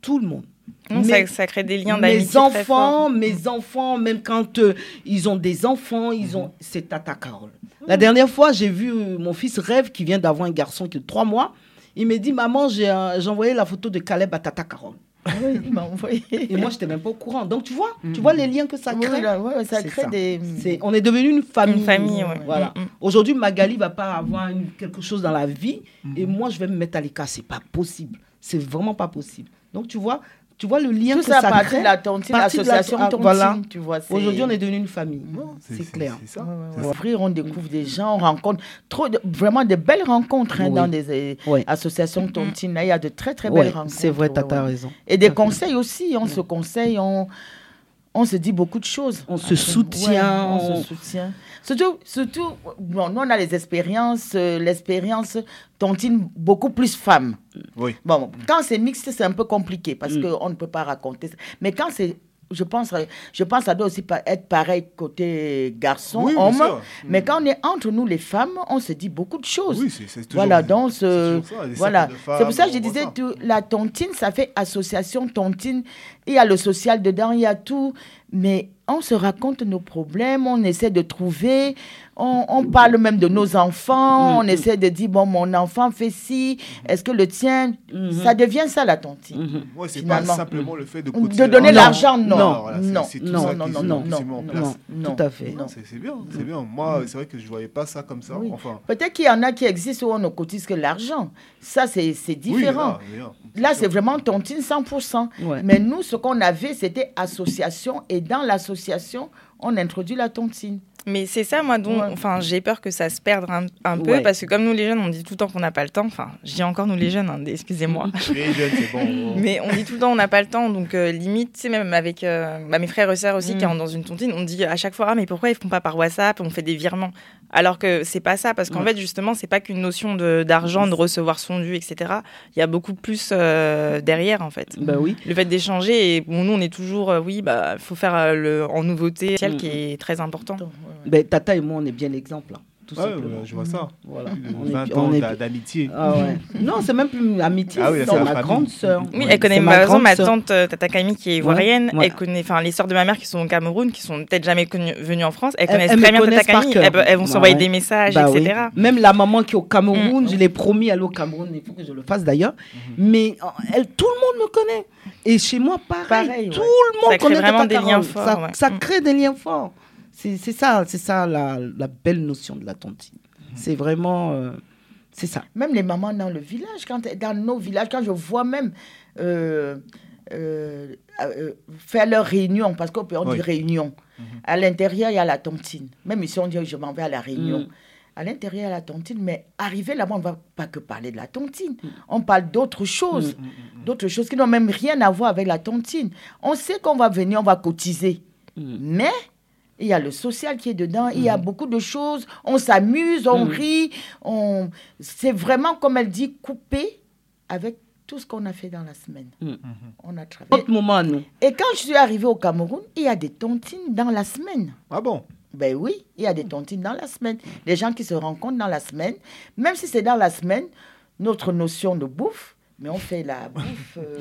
Tout le monde.
Non,
Mais-
ça, ça crée des liens d'amitié
mes
très
enfants, mes enfants, même quand euh, ils ont des enfants, ils ont, c'est Tata Carole. La dernière fois, j'ai vu euh, mon fils rêve qui vient d'avoir un garçon qui a trois mois. Il me dit, maman, euh, j'ai envoyé la photo de Caleb à Tata Carole.
Oui, il m'a envoyé.
Et moi, je n'étais même pas au courant. Donc, tu vois, tu vois les liens que ça
Oui,
crée?
là, ouais, ça crée
ça.
des.
On est devenu une famille.
Une famille, ouais.
Voilà.
Mm, mm.
Aujourd'hui, Magali va pas avoir une- quelque chose dans la vie et moi, je vais me mettre à l'écart. C'est pas possible. C'est vraiment pas possible. Donc, tu vois, tu vois le lien
Tout
que
ça
ça,
à partir
crée.
de la tontine,
Partie de la-
l'association tontine,
voilà.
tu vois. c'est-
Aujourd'hui, on est devenu une famille.
C'est-
C'est clair.
C'est ça.
Ouais, ouais, on découvre des gens, on rencontre trop de- vraiment de belles rencontres hein,
Oui.
dans des euh, associations tontines. Là, il y a de très très belles rencontres.
c'est vrai,
ouais,
Tata a
ouais.
raison.
Et des conseils aussi. On se conseille, on, on se dit beaucoup de choses.
On se soutient,
ouais, on,
on-
se soutient. Surtout, surtout bon, nous, on a les expériences, euh, l'expérience tontine beaucoup plus femmes.
Oui.
Bon, quand c'est mixte, c'est un peu compliqué parce
Mm.
qu'on ne peut pas raconter ça. Mais quand c'est. Je pense, je pense que ça doit aussi être pareil côté garçon,
Oui,
homme.
sûr.
Mais quand on est entre nous, les femmes, on se dit beaucoup de choses.
Oui, c'est toujours.
Voilà, donc
toujours ça,
voilà. C'est pour ça que je disais la tontine, ça fait association tontine. Il y a le social dedans, il y a tout, mais on se raconte nos problèmes, on essaie de trouver, on, on parle même de nos enfants, on essaie de dire bon mon enfant fait ci, est-ce que le tien, ça devient ça la tontine.
Mhm.
Ouais, c'est pas simplement le fait de
De donner
l'argent.
non,
voilà,
non, non, non, non, non, non, non, non.
Tout à fait.
Non, c'est bien, c'est bien. Moi, c'est vrai que je voyais pas ça comme ça.
Oui.
Enfin,
Peut-être qu'il y en a qui existent où on ne cotise que l'argent. Ça, c'est c'est
oui,
différent.
là, là,
c'est vraiment tontine 100%.
Ouais.
Mais nous, ce qu'on avait, c'était association. Et dans l'association, on introduit la tontine.
Mais c'est ça, moi, dont,
Ouais.
enfin, j'ai peur que ça se perde un, un peu,
Ouais.
parce que comme nous les jeunes, on dit tout le temps qu'on n'a pas le temps. Enfin, je dis encore nous les jeunes, hein, excusez-moi. [LAUGHS]
Les jeunes, c'est bon.
Mais on dit tout le temps on n'a pas le temps, donc euh, limite, tu sais, même avec euh, bah, mes frères et sœurs aussi qui
Mm.
rentrent dans une tontine, on dit à chaque fois ah mais pourquoi ils font pas par WhatsApp, on fait des virements, alors que c'est pas ça, parce qu'en
Ouais.
fait justement c'est pas qu'une notion de d'argent, de recevoir son dû, etc. Il y a beaucoup plus euh, derrière en fait.
Ben oui.
Le fait d'échanger et bon, nous on est toujours euh, oui bah faut faire euh, le en nouveauté celle
Mm.
qui est très important.
Ben, Tata et moi, on est bien l'exemple. hein, tout
Ouais,
simplement.
je vois ça.
Voilà.
Plus de
On est-
20
on
ans
est-
d'a- d'amitié.
Ah ouais. [LAUGHS] Non, c'est même plus une amitié,
Ah oui,
c'est ma
famille.
grande sœur.
Oui, elle connaît
ma
exemple ma tante Tata Camille qui est ivoirienne.
ouais.
Elle connaît, enfin les sœurs de ma mère qui sont au Cameroun, qui sont peut-être jamais connues- venues en France. Elles connaissent très bien Tata Camille. Elles, elles vont
Bah
s'envoyer
ouais.
des messages,
Bah oui.
etc.
Même la maman qui est au Cameroun,
Mm.
je l'ai promis aller au Cameroun, il faut que je le fasse d'ailleurs. Mais euh, elle, tout le monde me connaît. Et chez moi, pareil.
Pareil,
tout
ouais.
le monde
Ça crée
connaît
vraiment
Tata
des liens forts,
Ça,
ouais.
ça
Mm.
crée des liens forts. C'est ça, c'est ça la, la belle notion de la tontine. C'est vraiment, euh, c'est ça.
Même les mamans dans le village, quand, dans nos villages, quand je vois même euh, euh, faire leur réunion, parce qu'on peut on
Oui.
dit réunion. À l'intérieur, il y a la tontine. Même ici, on dit je m'en vais à la réunion.
Mm.
À l'intérieur, il y a la tontine, mais arrivé là-bas, on ne va pas que parler de la tontine. On parle d'autres choses, d'autres choses qui n'ont même rien à voir avec la tontine. On sait qu'on va venir, on va cotiser. Mais il y a le social qui est dedans, il y a beaucoup de choses, on s'amuse, on
Mm.
rit, on... c'est vraiment, comme elle dit, coupé avec tout ce qu'on a fait dans la semaine.
Mm.
On a travaillé.
Notre moment nous.
Et quand je suis arrivée au Cameroun, il y a des tontines dans la semaine.
Ah bon?
Ben oui, il y a des tontines dans la semaine. Les gens qui se rencontrent dans la semaine, même si c'est dans la semaine, notre notion de bouffe, mais on fait la bouffe, euh,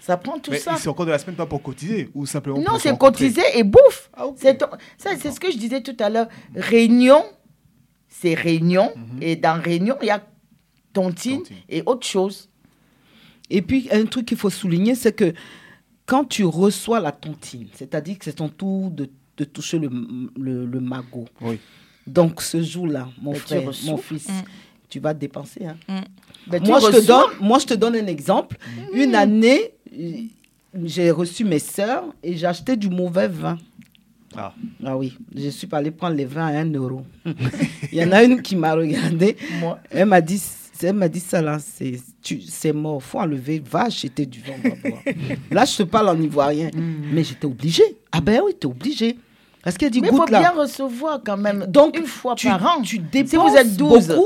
ça prend tout
Mais
ça.
c'est encore de la semaine pas pour cotiser ou simplement
Non, c'est cotiser et bouffe.
Ah.
C'est ton- ça, c'est ce que je disais tout à l'heure. Réunion, c'est réunion.
Mhm.
Et dans réunion, il y a tontine,
Tontine.
et autre chose.
Et puis, un truc qu'il faut souligner, c'est que quand tu reçois la tontine, c'est-à-dire que c'est ton tour de, de toucher le, le, le magot.
Oui.
Donc, ce jour-là, mon frère, mon fils,
Mm.
tu vas dépenser. hein.
Ben,
Moi, je te donne, moi, je te donne un exemple. Une année, j'ai reçu mes sœurs et j'ai acheté du mauvais vin.
Ah.
Ah oui, je suis pas allée prendre les vins à 1 euro. [LAUGHS] Il y en a une qui m'a regardé.
Moi.
Elle m'a dit, elle m'a dit ça là, c'est, c'est mort, faut enlever, va acheter du vin, [LAUGHS] là, je te parle en ivoirien, mais j'étais obligée. Ah ben oui, t'es obligée. Parce qu'elle dit,
Mais il faut
là.
bien recevoir quand même.
Donc,
une fois
tu,
par an.
tu dépenses
Si vous êtes 12.
beaucoup.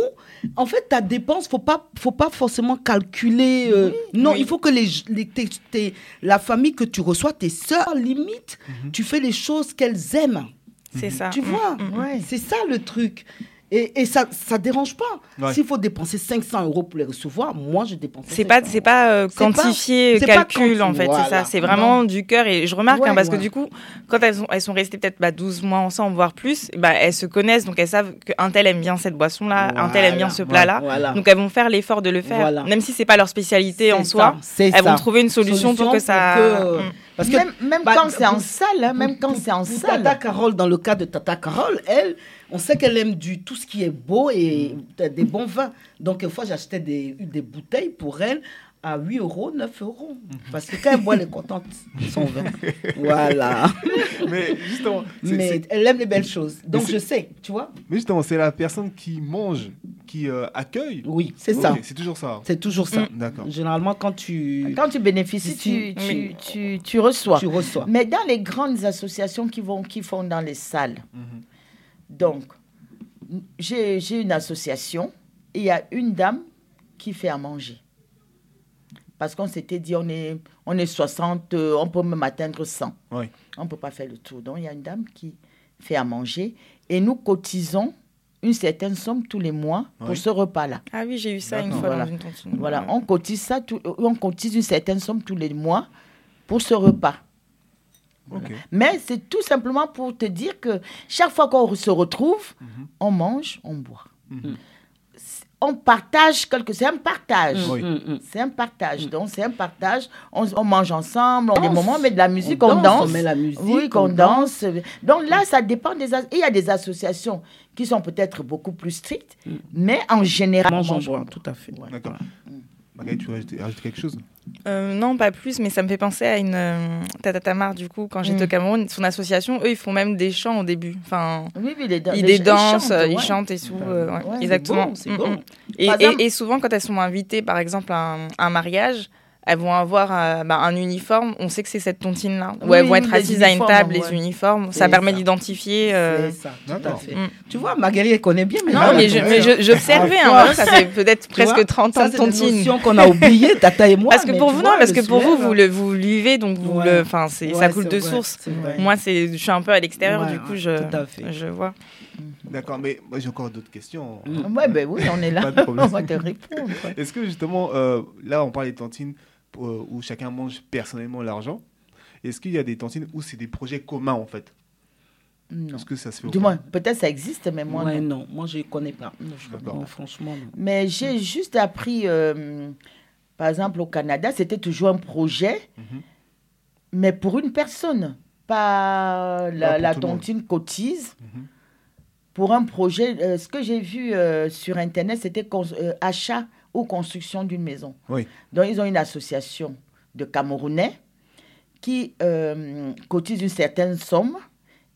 En fait, ta dépense, faut pas, faut pas forcément calculer. euh, non,
oui.
il faut que les, les- tes- tes- la famille que tu reçois, tes sœurs, limite, tu fais les choses qu'elles aiment.
C'est ça.
Tu vois,
mm.
Ouais.
c'est ça le truc. Et, et ça, ça dérange pas.
Ouais.
S'il faut dépenser 500 euros pour les recevoir, moi, je dépense.
C'est pas, c'est pas euh,
C'est pas-
quantifié,
c'est pas
calcul en fait, c'est ça. C'est vraiment du cœur et je remarque
Ouais,
hein, parce
ouais.
que du coup, quand elles sont, elles sont restées peut-être bah, 12 mois ensemble, voire plus, bah, elles se connaissent donc elles savent qu'un tel aime bien cette boisson-là, un tel aime bien ce plat-là.
Voilà.
Donc elles vont faire l'effort de le faire,
Voilà.
même si c'est pas leur spécialité en soi. Elles
ça.
vont trouver une solution, pour que ça.
que, euh,
Mm.
parce que
même même
bah,
quand c'est en salle, hein, même quand c'est en salle.
Tata Carole, dans le cas de Tata Carole, elle, on sait qu'elle aime du, tout ce qui est beau et des bons vins. Donc, une fois, j'achetais des, des bouteilles pour elle à 8 euros, 9 euros. Parce que quand elle boit, elle est contente, son vin. [LAUGHS] Voilà.
Mais justement,
Mais elle aime les belles choses. Donc, je sais, tu vois
mais justement, c'est la personne qui mange, qui euh, accueille.
Oui, c'est ça.
C'est toujours ça.
C'est toujours ça.
D'accord.
Généralement, quand tu,
Quand tu bénéficies,
Si,
tu,
oui.
tu, tu, tu reçois.
tu reçois.
Mais dans les grandes associations qui, vont, qui font dans les salles,
Mhm.
Donc, j'ai j'ai une association et il y a une dame qui fait à manger. Parce qu'on s'était dit, on est, on est 60, euh, on peut même atteindre 100.
Oui.
On ne peut pas faire le tour. Donc, il y a une dame qui fait à manger et nous cotisons une certaine somme tous les mois pour ce repas-là.
Ah oui, j'ai eu ça une fois
Voilà.
dans une tontine.
Voilà, on cotise ça, tout- on cotise une certaine somme tous les mois pour ce repas. Mais c'est tout simplement pour te dire que chaque fois qu'on se retrouve, on mange, on boit.
Mhm.
On partage quelque C'est un partage.
Oui.
Mm, mm.
C'est un partage. Donc, c'est un partage. On, on mange ensemble, on a des moments, on met de la musique,
On
on,
danse,
danse.
on met la musique,
Oui, qu'on danse. Donc là, ça dépend des... Il y a des associations qui sont peut-être beaucoup plus strictes, mais en général, on
Mange
on
tout à fait.
boit.
D'accord. Magali, tu veux rajouter quelque chose?
Euh, non, pas plus, mais ça me fait penser à une euh, Tata Tamar, du coup, quand j'étais
Mm.
au Cameroun. Son association, eux, ils font même des chants au début. Enfin,
Oui, oui, les,
ils
les-
dansent, euh,
chantent,
ils
ouais.
chantent et tout.
Ouais.
euh, ouais,
Ouais, c'est
exactement.
Bon,
Mm,
bon.
mm. Et, souvent, quand elles sont invitées, par exemple, à un, à un mariage, elles vont avoir euh, bah, un uniforme. On sait que c'est cette tontine-là. Ou elles
Oui,
vont être
les
assises à une
uniformes,
table,
ouais.
les uniformes. Ça
C'est
permet d'identifier. euh,
C'est ça, tout à fait.
Mm.
Tu vois, Magali, elle connaît bien.
Non, mais je-
ouais.
mais je- j'observais, hein, ça fait peut-être presque
vois,
30 ans de
c'est
tontine.
notions qu'on a oubliées, Tata et moi.
Parce que pour vous,
vois,
non, parce que pour vous,
soulève.
vous le, vous vivez, donc vous le, enfin, c'est, ça coule
c'est
de source.
c'est.
Moi, c'est, je suis un peu à l'extérieur, du coup, je,
tout à fait.
je vois.
D'accord, mais moi j'ai encore d'autres questions.
Ouais, ben oui, on est là.
Pas de problème. [LAUGHS]
on va te répondre.
Est-ce que justement, euh, là on parle des tantines euh, où chacun mange personnellement l'argent Est-ce qu'il y a des tantines où c'est des projets communs en fait?
Non.
Est-ce que ça se fait
Du moins, peut-être ça existe, mais moi,
Ouais,
non.
non, moi, je ne connais pas.
Non, je.
Non, franchement, non.
Mais j'ai juste appris, euh, par exemple, au Canada, c'était toujours un projet,
Mhm.
mais pour une personne. Pas la,
Pas pour
la tontine cotise.
Mhm.
Pour un projet, euh, ce que j'ai vu euh, sur Internet, c'était euh, achat ou construction d'une maison.
Oui.
Donc, ils ont une association de Camerounais qui euh, cotise une certaine somme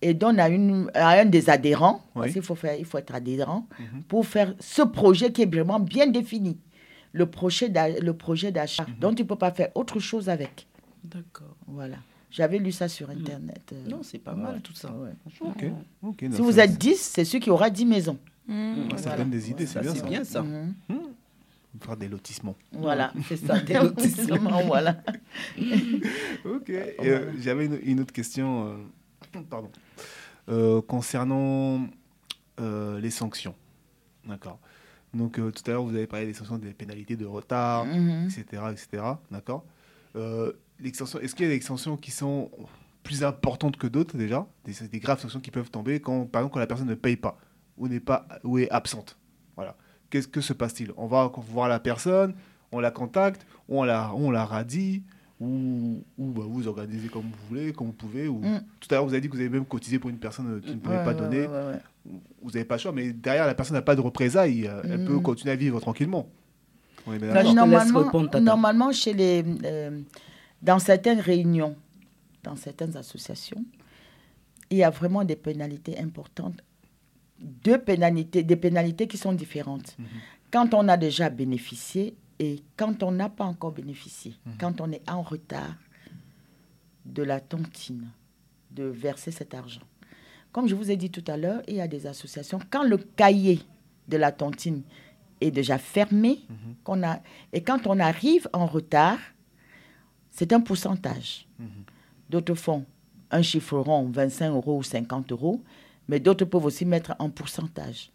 et donne à, une, à un des adhérents,
Oui.
parce qu'il faut, faire, il faut être adhérent,
Mhm.
pour faire ce projet qui est vraiment bien défini. Le projet d'achat.
Mhm.
Donc, tu ne peux pas faire autre chose avec.
D'accord.
Voilà. J'avais lu ça sur Internet. euh,
Non, c'est pas mal tout ça.
ouais. Si vous êtes 10, c'est celui qui aura 10 maisons.
Mm.
ça
Voilà.
donne des idées, c'est bien
c'est
ça.
bien ça.
Mhm.
Faire des lotissements.
Voilà. [LAUGHS]
C'est ça, des lotissements.
Voilà. [LAUGHS]
Ok. Euh, J'avais une, une autre question, euh, pardon, Euh, concernant les sanctions. D'accord. Donc tout à l'heure vous avez parlé des sanctions, des pénalités de retard, etc., etc. D'accord. Est-ce qu'il y a des extensions qui sont plus importantes que d'autres déjà, des, des graves sanctions qui peuvent tomber quand, par exemple, quand la personne ne paye pas ou n'est pas ou est absente. Voilà. Qu'est-ce que se passe-t-il? On va voir la personne, on la contacte, ou on la, on la radie, ou, ou bah, vous organisez comme vous voulez, comme vous pouvez. Ou...
Mm.
Tout à l'heure, vous avez dit que vous avez même cotisé pour une personne euh, qui ne pouvait
Ouais,
pas
ouais,
donner.
ouais, ouais, ouais.
Vous n'avez pas le choix, mais derrière, la personne n'a pas de représailles. euh, Elle
Mm.
peut continuer à vivre tranquillement.
Là,
normalement,
répondre,
normalement, chez les, euh, dans certaines réunions, dans certaines associations, il y a vraiment des pénalités importantes. Deux pénalités, des pénalités qui sont différentes.
Mhm.
Quand on a déjà bénéficié et quand on n'a pas encore bénéficié,
Mhm.
quand on est en retard de la tontine, de verser cet argent. Comme je vous ai dit tout à l'heure, il y a des associations, quand le cahier de la tontine est déjà fermé,
Mhm.
qu'on a, et quand on arrive en retard, c'est un pourcentage. D'autres font un chiffre rond, 25 euros ou 50 euros, mais d'autres peuvent aussi mettre en pourcentage.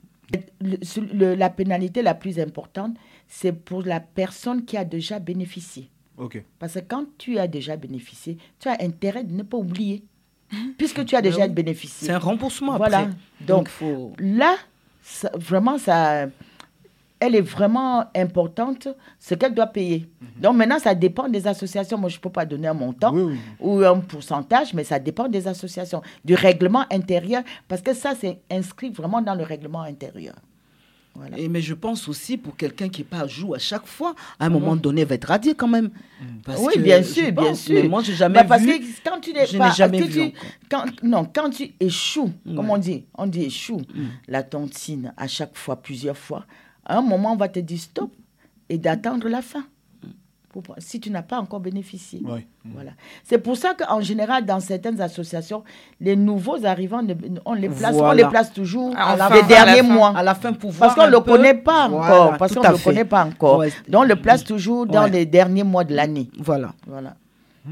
Le- ce- le- la pénalité la plus importante, c'est pour la personne qui a déjà bénéficié.
Ok.
Parce que quand tu as déjà bénéficié, tu as intérêt de ne pas oublier. [LAUGHS] Puisque tu as déjà
oui.
bénéficié.
C'est un remboursement
Voilà.
après.
Donc,
Donc, faut...
là, ça- vraiment, ça, elle est vraiment importante, ce qu'elle doit payer. Donc maintenant, ça dépend des associations. Moi, je ne peux pas donner un montant
Oui, oui.
ou un pourcentage, mais ça dépend des associations, du règlement intérieur, parce que ça, c'est inscrit vraiment dans le règlement intérieur. Voilà.
Et, mais je pense aussi pour quelqu'un qui n'est pas à jour à chaque fois, à un moment donné, va être radié quand même. Parce
Oui,
que
bien sûr, bien sûr.
Mais moi, j'ai jamais
Bah, parce
vu.
que quand tu n'es pas,
jamais vu
tu-
encore.
quand, non, quand tu échoues, comme on dit, on dit échoue, la tontine à chaque fois, plusieurs fois, à un moment, on va te dire stop et d'attendre la fin. Pour- si tu n'as pas encore bénéficié. Voilà. C'est pour ça qu'en général, dans certaines associations, les nouveaux arrivants, on les place, on
Voilà.
les place toujours
À la
les
fin, à
derniers
fin.
mois.
À la fin, pour
Parce qu'on ne le
peu-
connaît pas encore.
Voilà,
parce qu'on ne le connaît pas encore.
Ouais.
Donc, on le place toujours dans les derniers mois de l'année.
Voilà.
Voilà.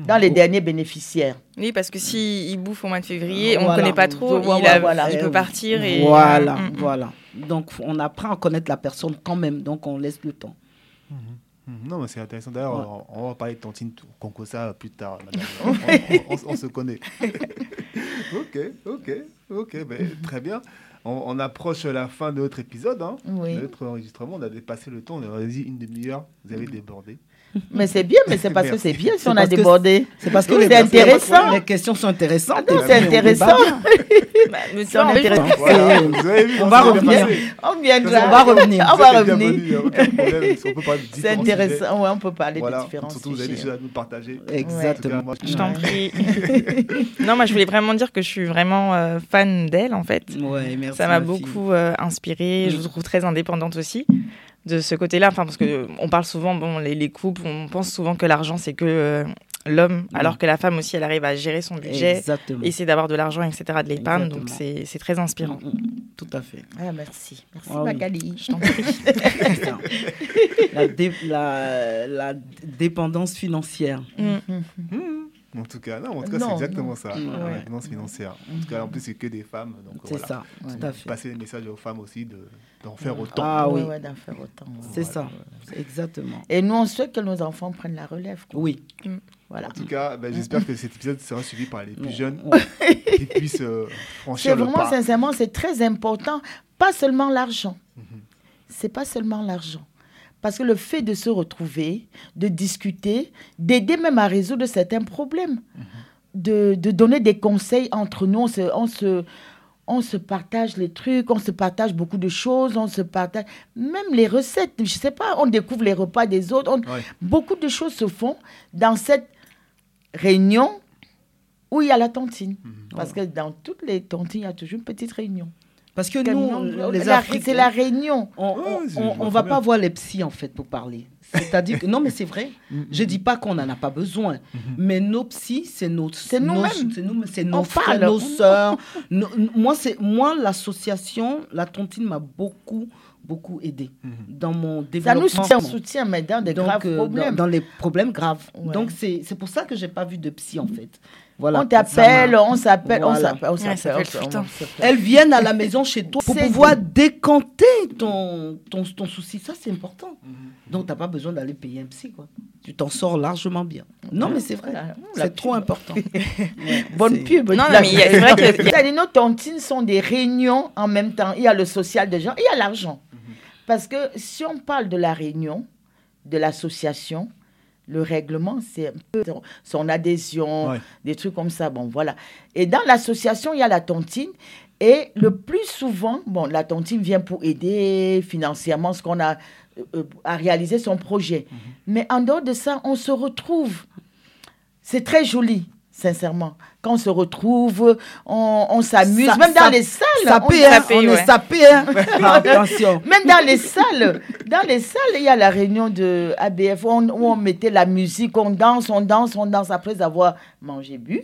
Dans les derniers bénéficiaires.
Oui, parce que s'il il bouffe au mois de février, on ne
Voilà.
connaît pas trop,
Voilà,
il, a-
voilà.
il peut partir. Et,
Voilà,
Mm, mm.
voilà. Donc, on apprend à connaître la personne quand même, donc on laisse le temps.
Mhm. Non, mais c'est intéressant. D'ailleurs,
Ouais.
on, on va parler de Tantine Concosa plus tard. [LAUGHS] on, on- on- on se connaît. [LAUGHS] ok, ok, ok. ben, très bien. On, on approche la fin de notre épisode. Hein,
Oui.
de notre enregistrement. On a dépassé le temps. On a dit une demi-heure. Vous avez débordé.
Mais c'est bien, mais c'est parce que c'est bien si on a débordé.
C'est parce que
C'est
les
intéressant.
Les questions sont intéressantes. [LAUGHS]
Ah non, c'est
on
intéressant.
débat bien.
Mais
C'est intéressant.
Voilà, vous avez vu,
On va revenir.
On viendra.
On va revenir.
On
Vous
va revenir.
On
C'est intéressant. Ouais, on peut parler
Voilà,
de différents
surtout vous avez des choses à nous partager.
Exactement.
Je t'en prie. [LAUGHS] non, moi, je voulais vraiment dire que je suis vraiment euh, fan d'elle, en fait.
Ouais, merci.
Ça m'a beaucoup euh, inspirée. Je vous trouve très indépendante aussi de ce côté-là. Enfin, parce que on parle souvent, bon, les, les couples, on pense souvent que l'argent c'est que euh, l'homme,
Mm.
alors que la femme aussi, elle arrive à gérer son budget,
Exactement.
essayer d'avoir de l'argent, etc., de l'épargne. Donc c'est c'est très inspirant.
Mm, mm, Tout à fait.
Ah, merci. Merci,
Ah oui.
Magali.
Je t'en prie. [LAUGHS]
la, dé- la, la dépendance financière.
Mm. [LAUGHS]
En tout cas, non, en tout cas, c'est exactement
non.
ça.
Ouais.
La dépendance financière. En tout cas, en plus, c'est que des femmes. Donc,
C'est
voilà.
ça, tout à fait.
Passer le message aux femmes aussi de- d'en faire autant.
Ah oui,
Ouais, d'en faire autant.
c'est ça. Exactement.
Et nous, on souhaite que nos enfants prennent la relève. quoi.
Oui.
Voilà.
En tout cas, ben, j'espère que cet épisode sera suivi par les plus jeunes
Ouais.
qui puissent euh,
C'est
franchir le
vraiment,
pas.
sincèrement, c'est très important. Pas seulement l'argent.
Mhm.
C'est pas seulement l'argent. Parce que le fait de se retrouver, de discuter, d'aider même à résoudre certains problèmes,
Mhm.
de, de donner des conseils entre nous, on se, on, se, on se partage les trucs, on se partage beaucoup de choses, on se partage même les recettes. Je sais pas, on découvre les repas des autres. on-
Ouais.
Beaucoup de choses se font dans cette réunion où il y a la tontine.
Mhm.
Parce que dans toutes les tontines, il y a toujours une petite réunion.
Parce que nous, les Africains,
c'est la réunion.
on,
Ouais, je
on
vois
va pas voir les psys en fait pour parler. C'est-à-dire que non, mais c'est vrai. Je dis pas qu'on n'en a pas besoin, mais nos psys, c'est nos,
C'est
nos-
nous-mêmes.
c'est nous, c'est nos frères, nos sœurs. [LAUGHS] Moi, c'est moi l'association, la tontine m'a beaucoup, beaucoup aidé
Mhm.
dans mon
Ça
développement.
nous soutient, soutient mais dans des
Donc,
graves
euh,
problèmes.
Dans, dans les problèmes graves.
Ouais.
Donc, c'est c'est pour ça que j'ai pas vu de psy, en fait. Voilà.
on t'appelle, on s'appelle, on
Voilà.
s'appelle, on s'appelle.
Elles viennent à la maison chez toi pour pouvoir décanter ton, ton, ton souci. Ça, c'est important.
Mhm.
Donc, tu n'as pas besoin d'aller payer un psy. Quoi. Tu t'en sors largement bien. Non, mais c'est vrai.
Voilà.
C'est trop
pub.
important. [LAUGHS]
Bonne pub.
Non, non, mais c'est vrai que- [LAUGHS]
nos tontines sont des réunions en même temps. Il y a le social des gens, il y a l'argent. Parce que si on parle de la réunion, de l'association, le règlement, c'est un peu son- adhésion,
Ouais.
des trucs comme ça. Bon, voilà. Et dans l'association, il y a la tontine. Et le plus souvent, bon, la tontine vient pour aider financièrement ce qu'on a euh, euh, à réaliser son projet. Mais en dehors de ça, on se retrouve. C'est très joli, sincèrement. Quand on se retrouve, on, on s'amuse. Même dans
ça-
les salles. On-
paye, hein,
sapé,
on est
ouais.
sapé. Hein. [LAUGHS] Attention.
même dans les salles, dans les salles, il y a la réunion de ABF où on, où on mettait la musique, on danse, on danse, on danse après avoir mangé, bu,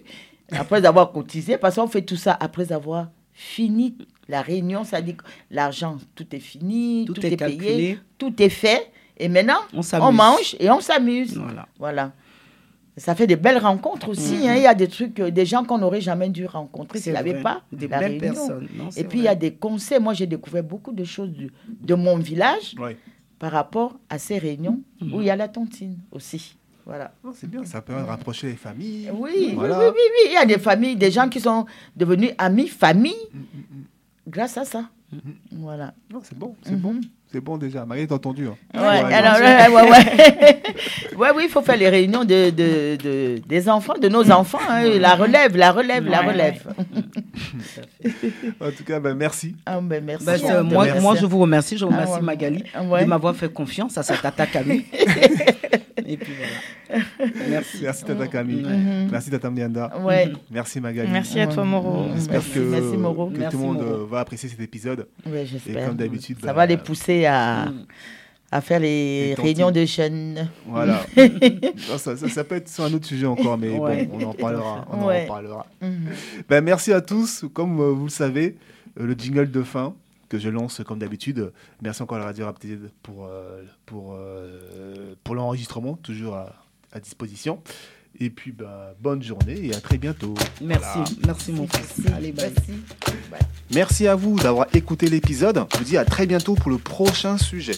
après avoir cotisé, parce qu'on fait tout ça après avoir fini la réunion, ça dit que l'argent, tout est fini, tout,
Tout
est,
est
payé, tout est fait, et maintenant,
On
on, mange et on s'amuse.
Voilà.
Voilà. Ça fait des belles rencontres aussi. hein. Il y a des trucs, euh, des gens qu'on n'aurait jamais dû rencontrer s'il n'y avait pas
des
la
belles
réunion.
personnes. Non,
Et puis, il y a des conseils. Moi, j'ai découvert beaucoup de choses de mon village par rapport à ces réunions où il y a la tontine aussi. Voilà.
Non, C'est bien, ça permet de rapprocher les familles.
Oui, oui,
Voilà.
oui, oui, oui. Il y a des familles, des gens qui sont devenus amis, famille,
Mm, mm, mm.
grâce à ça. Voilà.
Non, c'est bon, c'est bon. C'est bon déjà. Marie, t'as entendu. hein.
Ouais,
Ouais,
alors, ouais, ouais, ouais. [LAUGHS] ouais, oui, il faut faire les réunions de, de, de- des enfants, de nos enfants. hein. La relève, la relève, la
Ouais,
relève. [LAUGHS]
En tout cas, ben, merci.
Ah, ben, merci.
Ben, moi,
merci.
moi, je vous remercie. Je remercie
Ah, ouais.
Magali
Ah, ouais.
de m'avoir fait confiance à cette attaque à lui. [LAUGHS] Et puis voilà. [LAUGHS] Merci.
Merci Tata Camille.
Mhm.
Merci Tata Mianda.
Ouais.
Merci Magali.
Merci à toi, Moro.
Mhm.
J'espère
Merci,
que,
merci, Moro.
que
Merci,
tout le monde
Moro.
euh, va apprécier cet épisode.
Ouais,
Et comme d'habitude,
Ça
bah,
va les pousser à,
Mm.
à faire les
Les
réunions de jeunes.
Voilà. [LAUGHS] Non, ça, ça- ça peut être sur un autre sujet encore, mais
Ouais.
bon, on en parlera. On
Ouais.
en parlera.
Mhm.
Ben, merci à tous. Comme euh, vous le savez, euh, le jingle de fin que je lance comme d'habitude. Merci encore à la Radio Rapide pour, euh, pour, euh, pour l'enregistrement, toujours à, à disposition. Et puis, bah, bonne journée et à très bientôt.
Merci.
Voilà.
Merci, mon fils. Allez, bye.
Merci à vous d'avoir écouté l'épisode. Je vous dis à très bientôt pour le prochain sujet.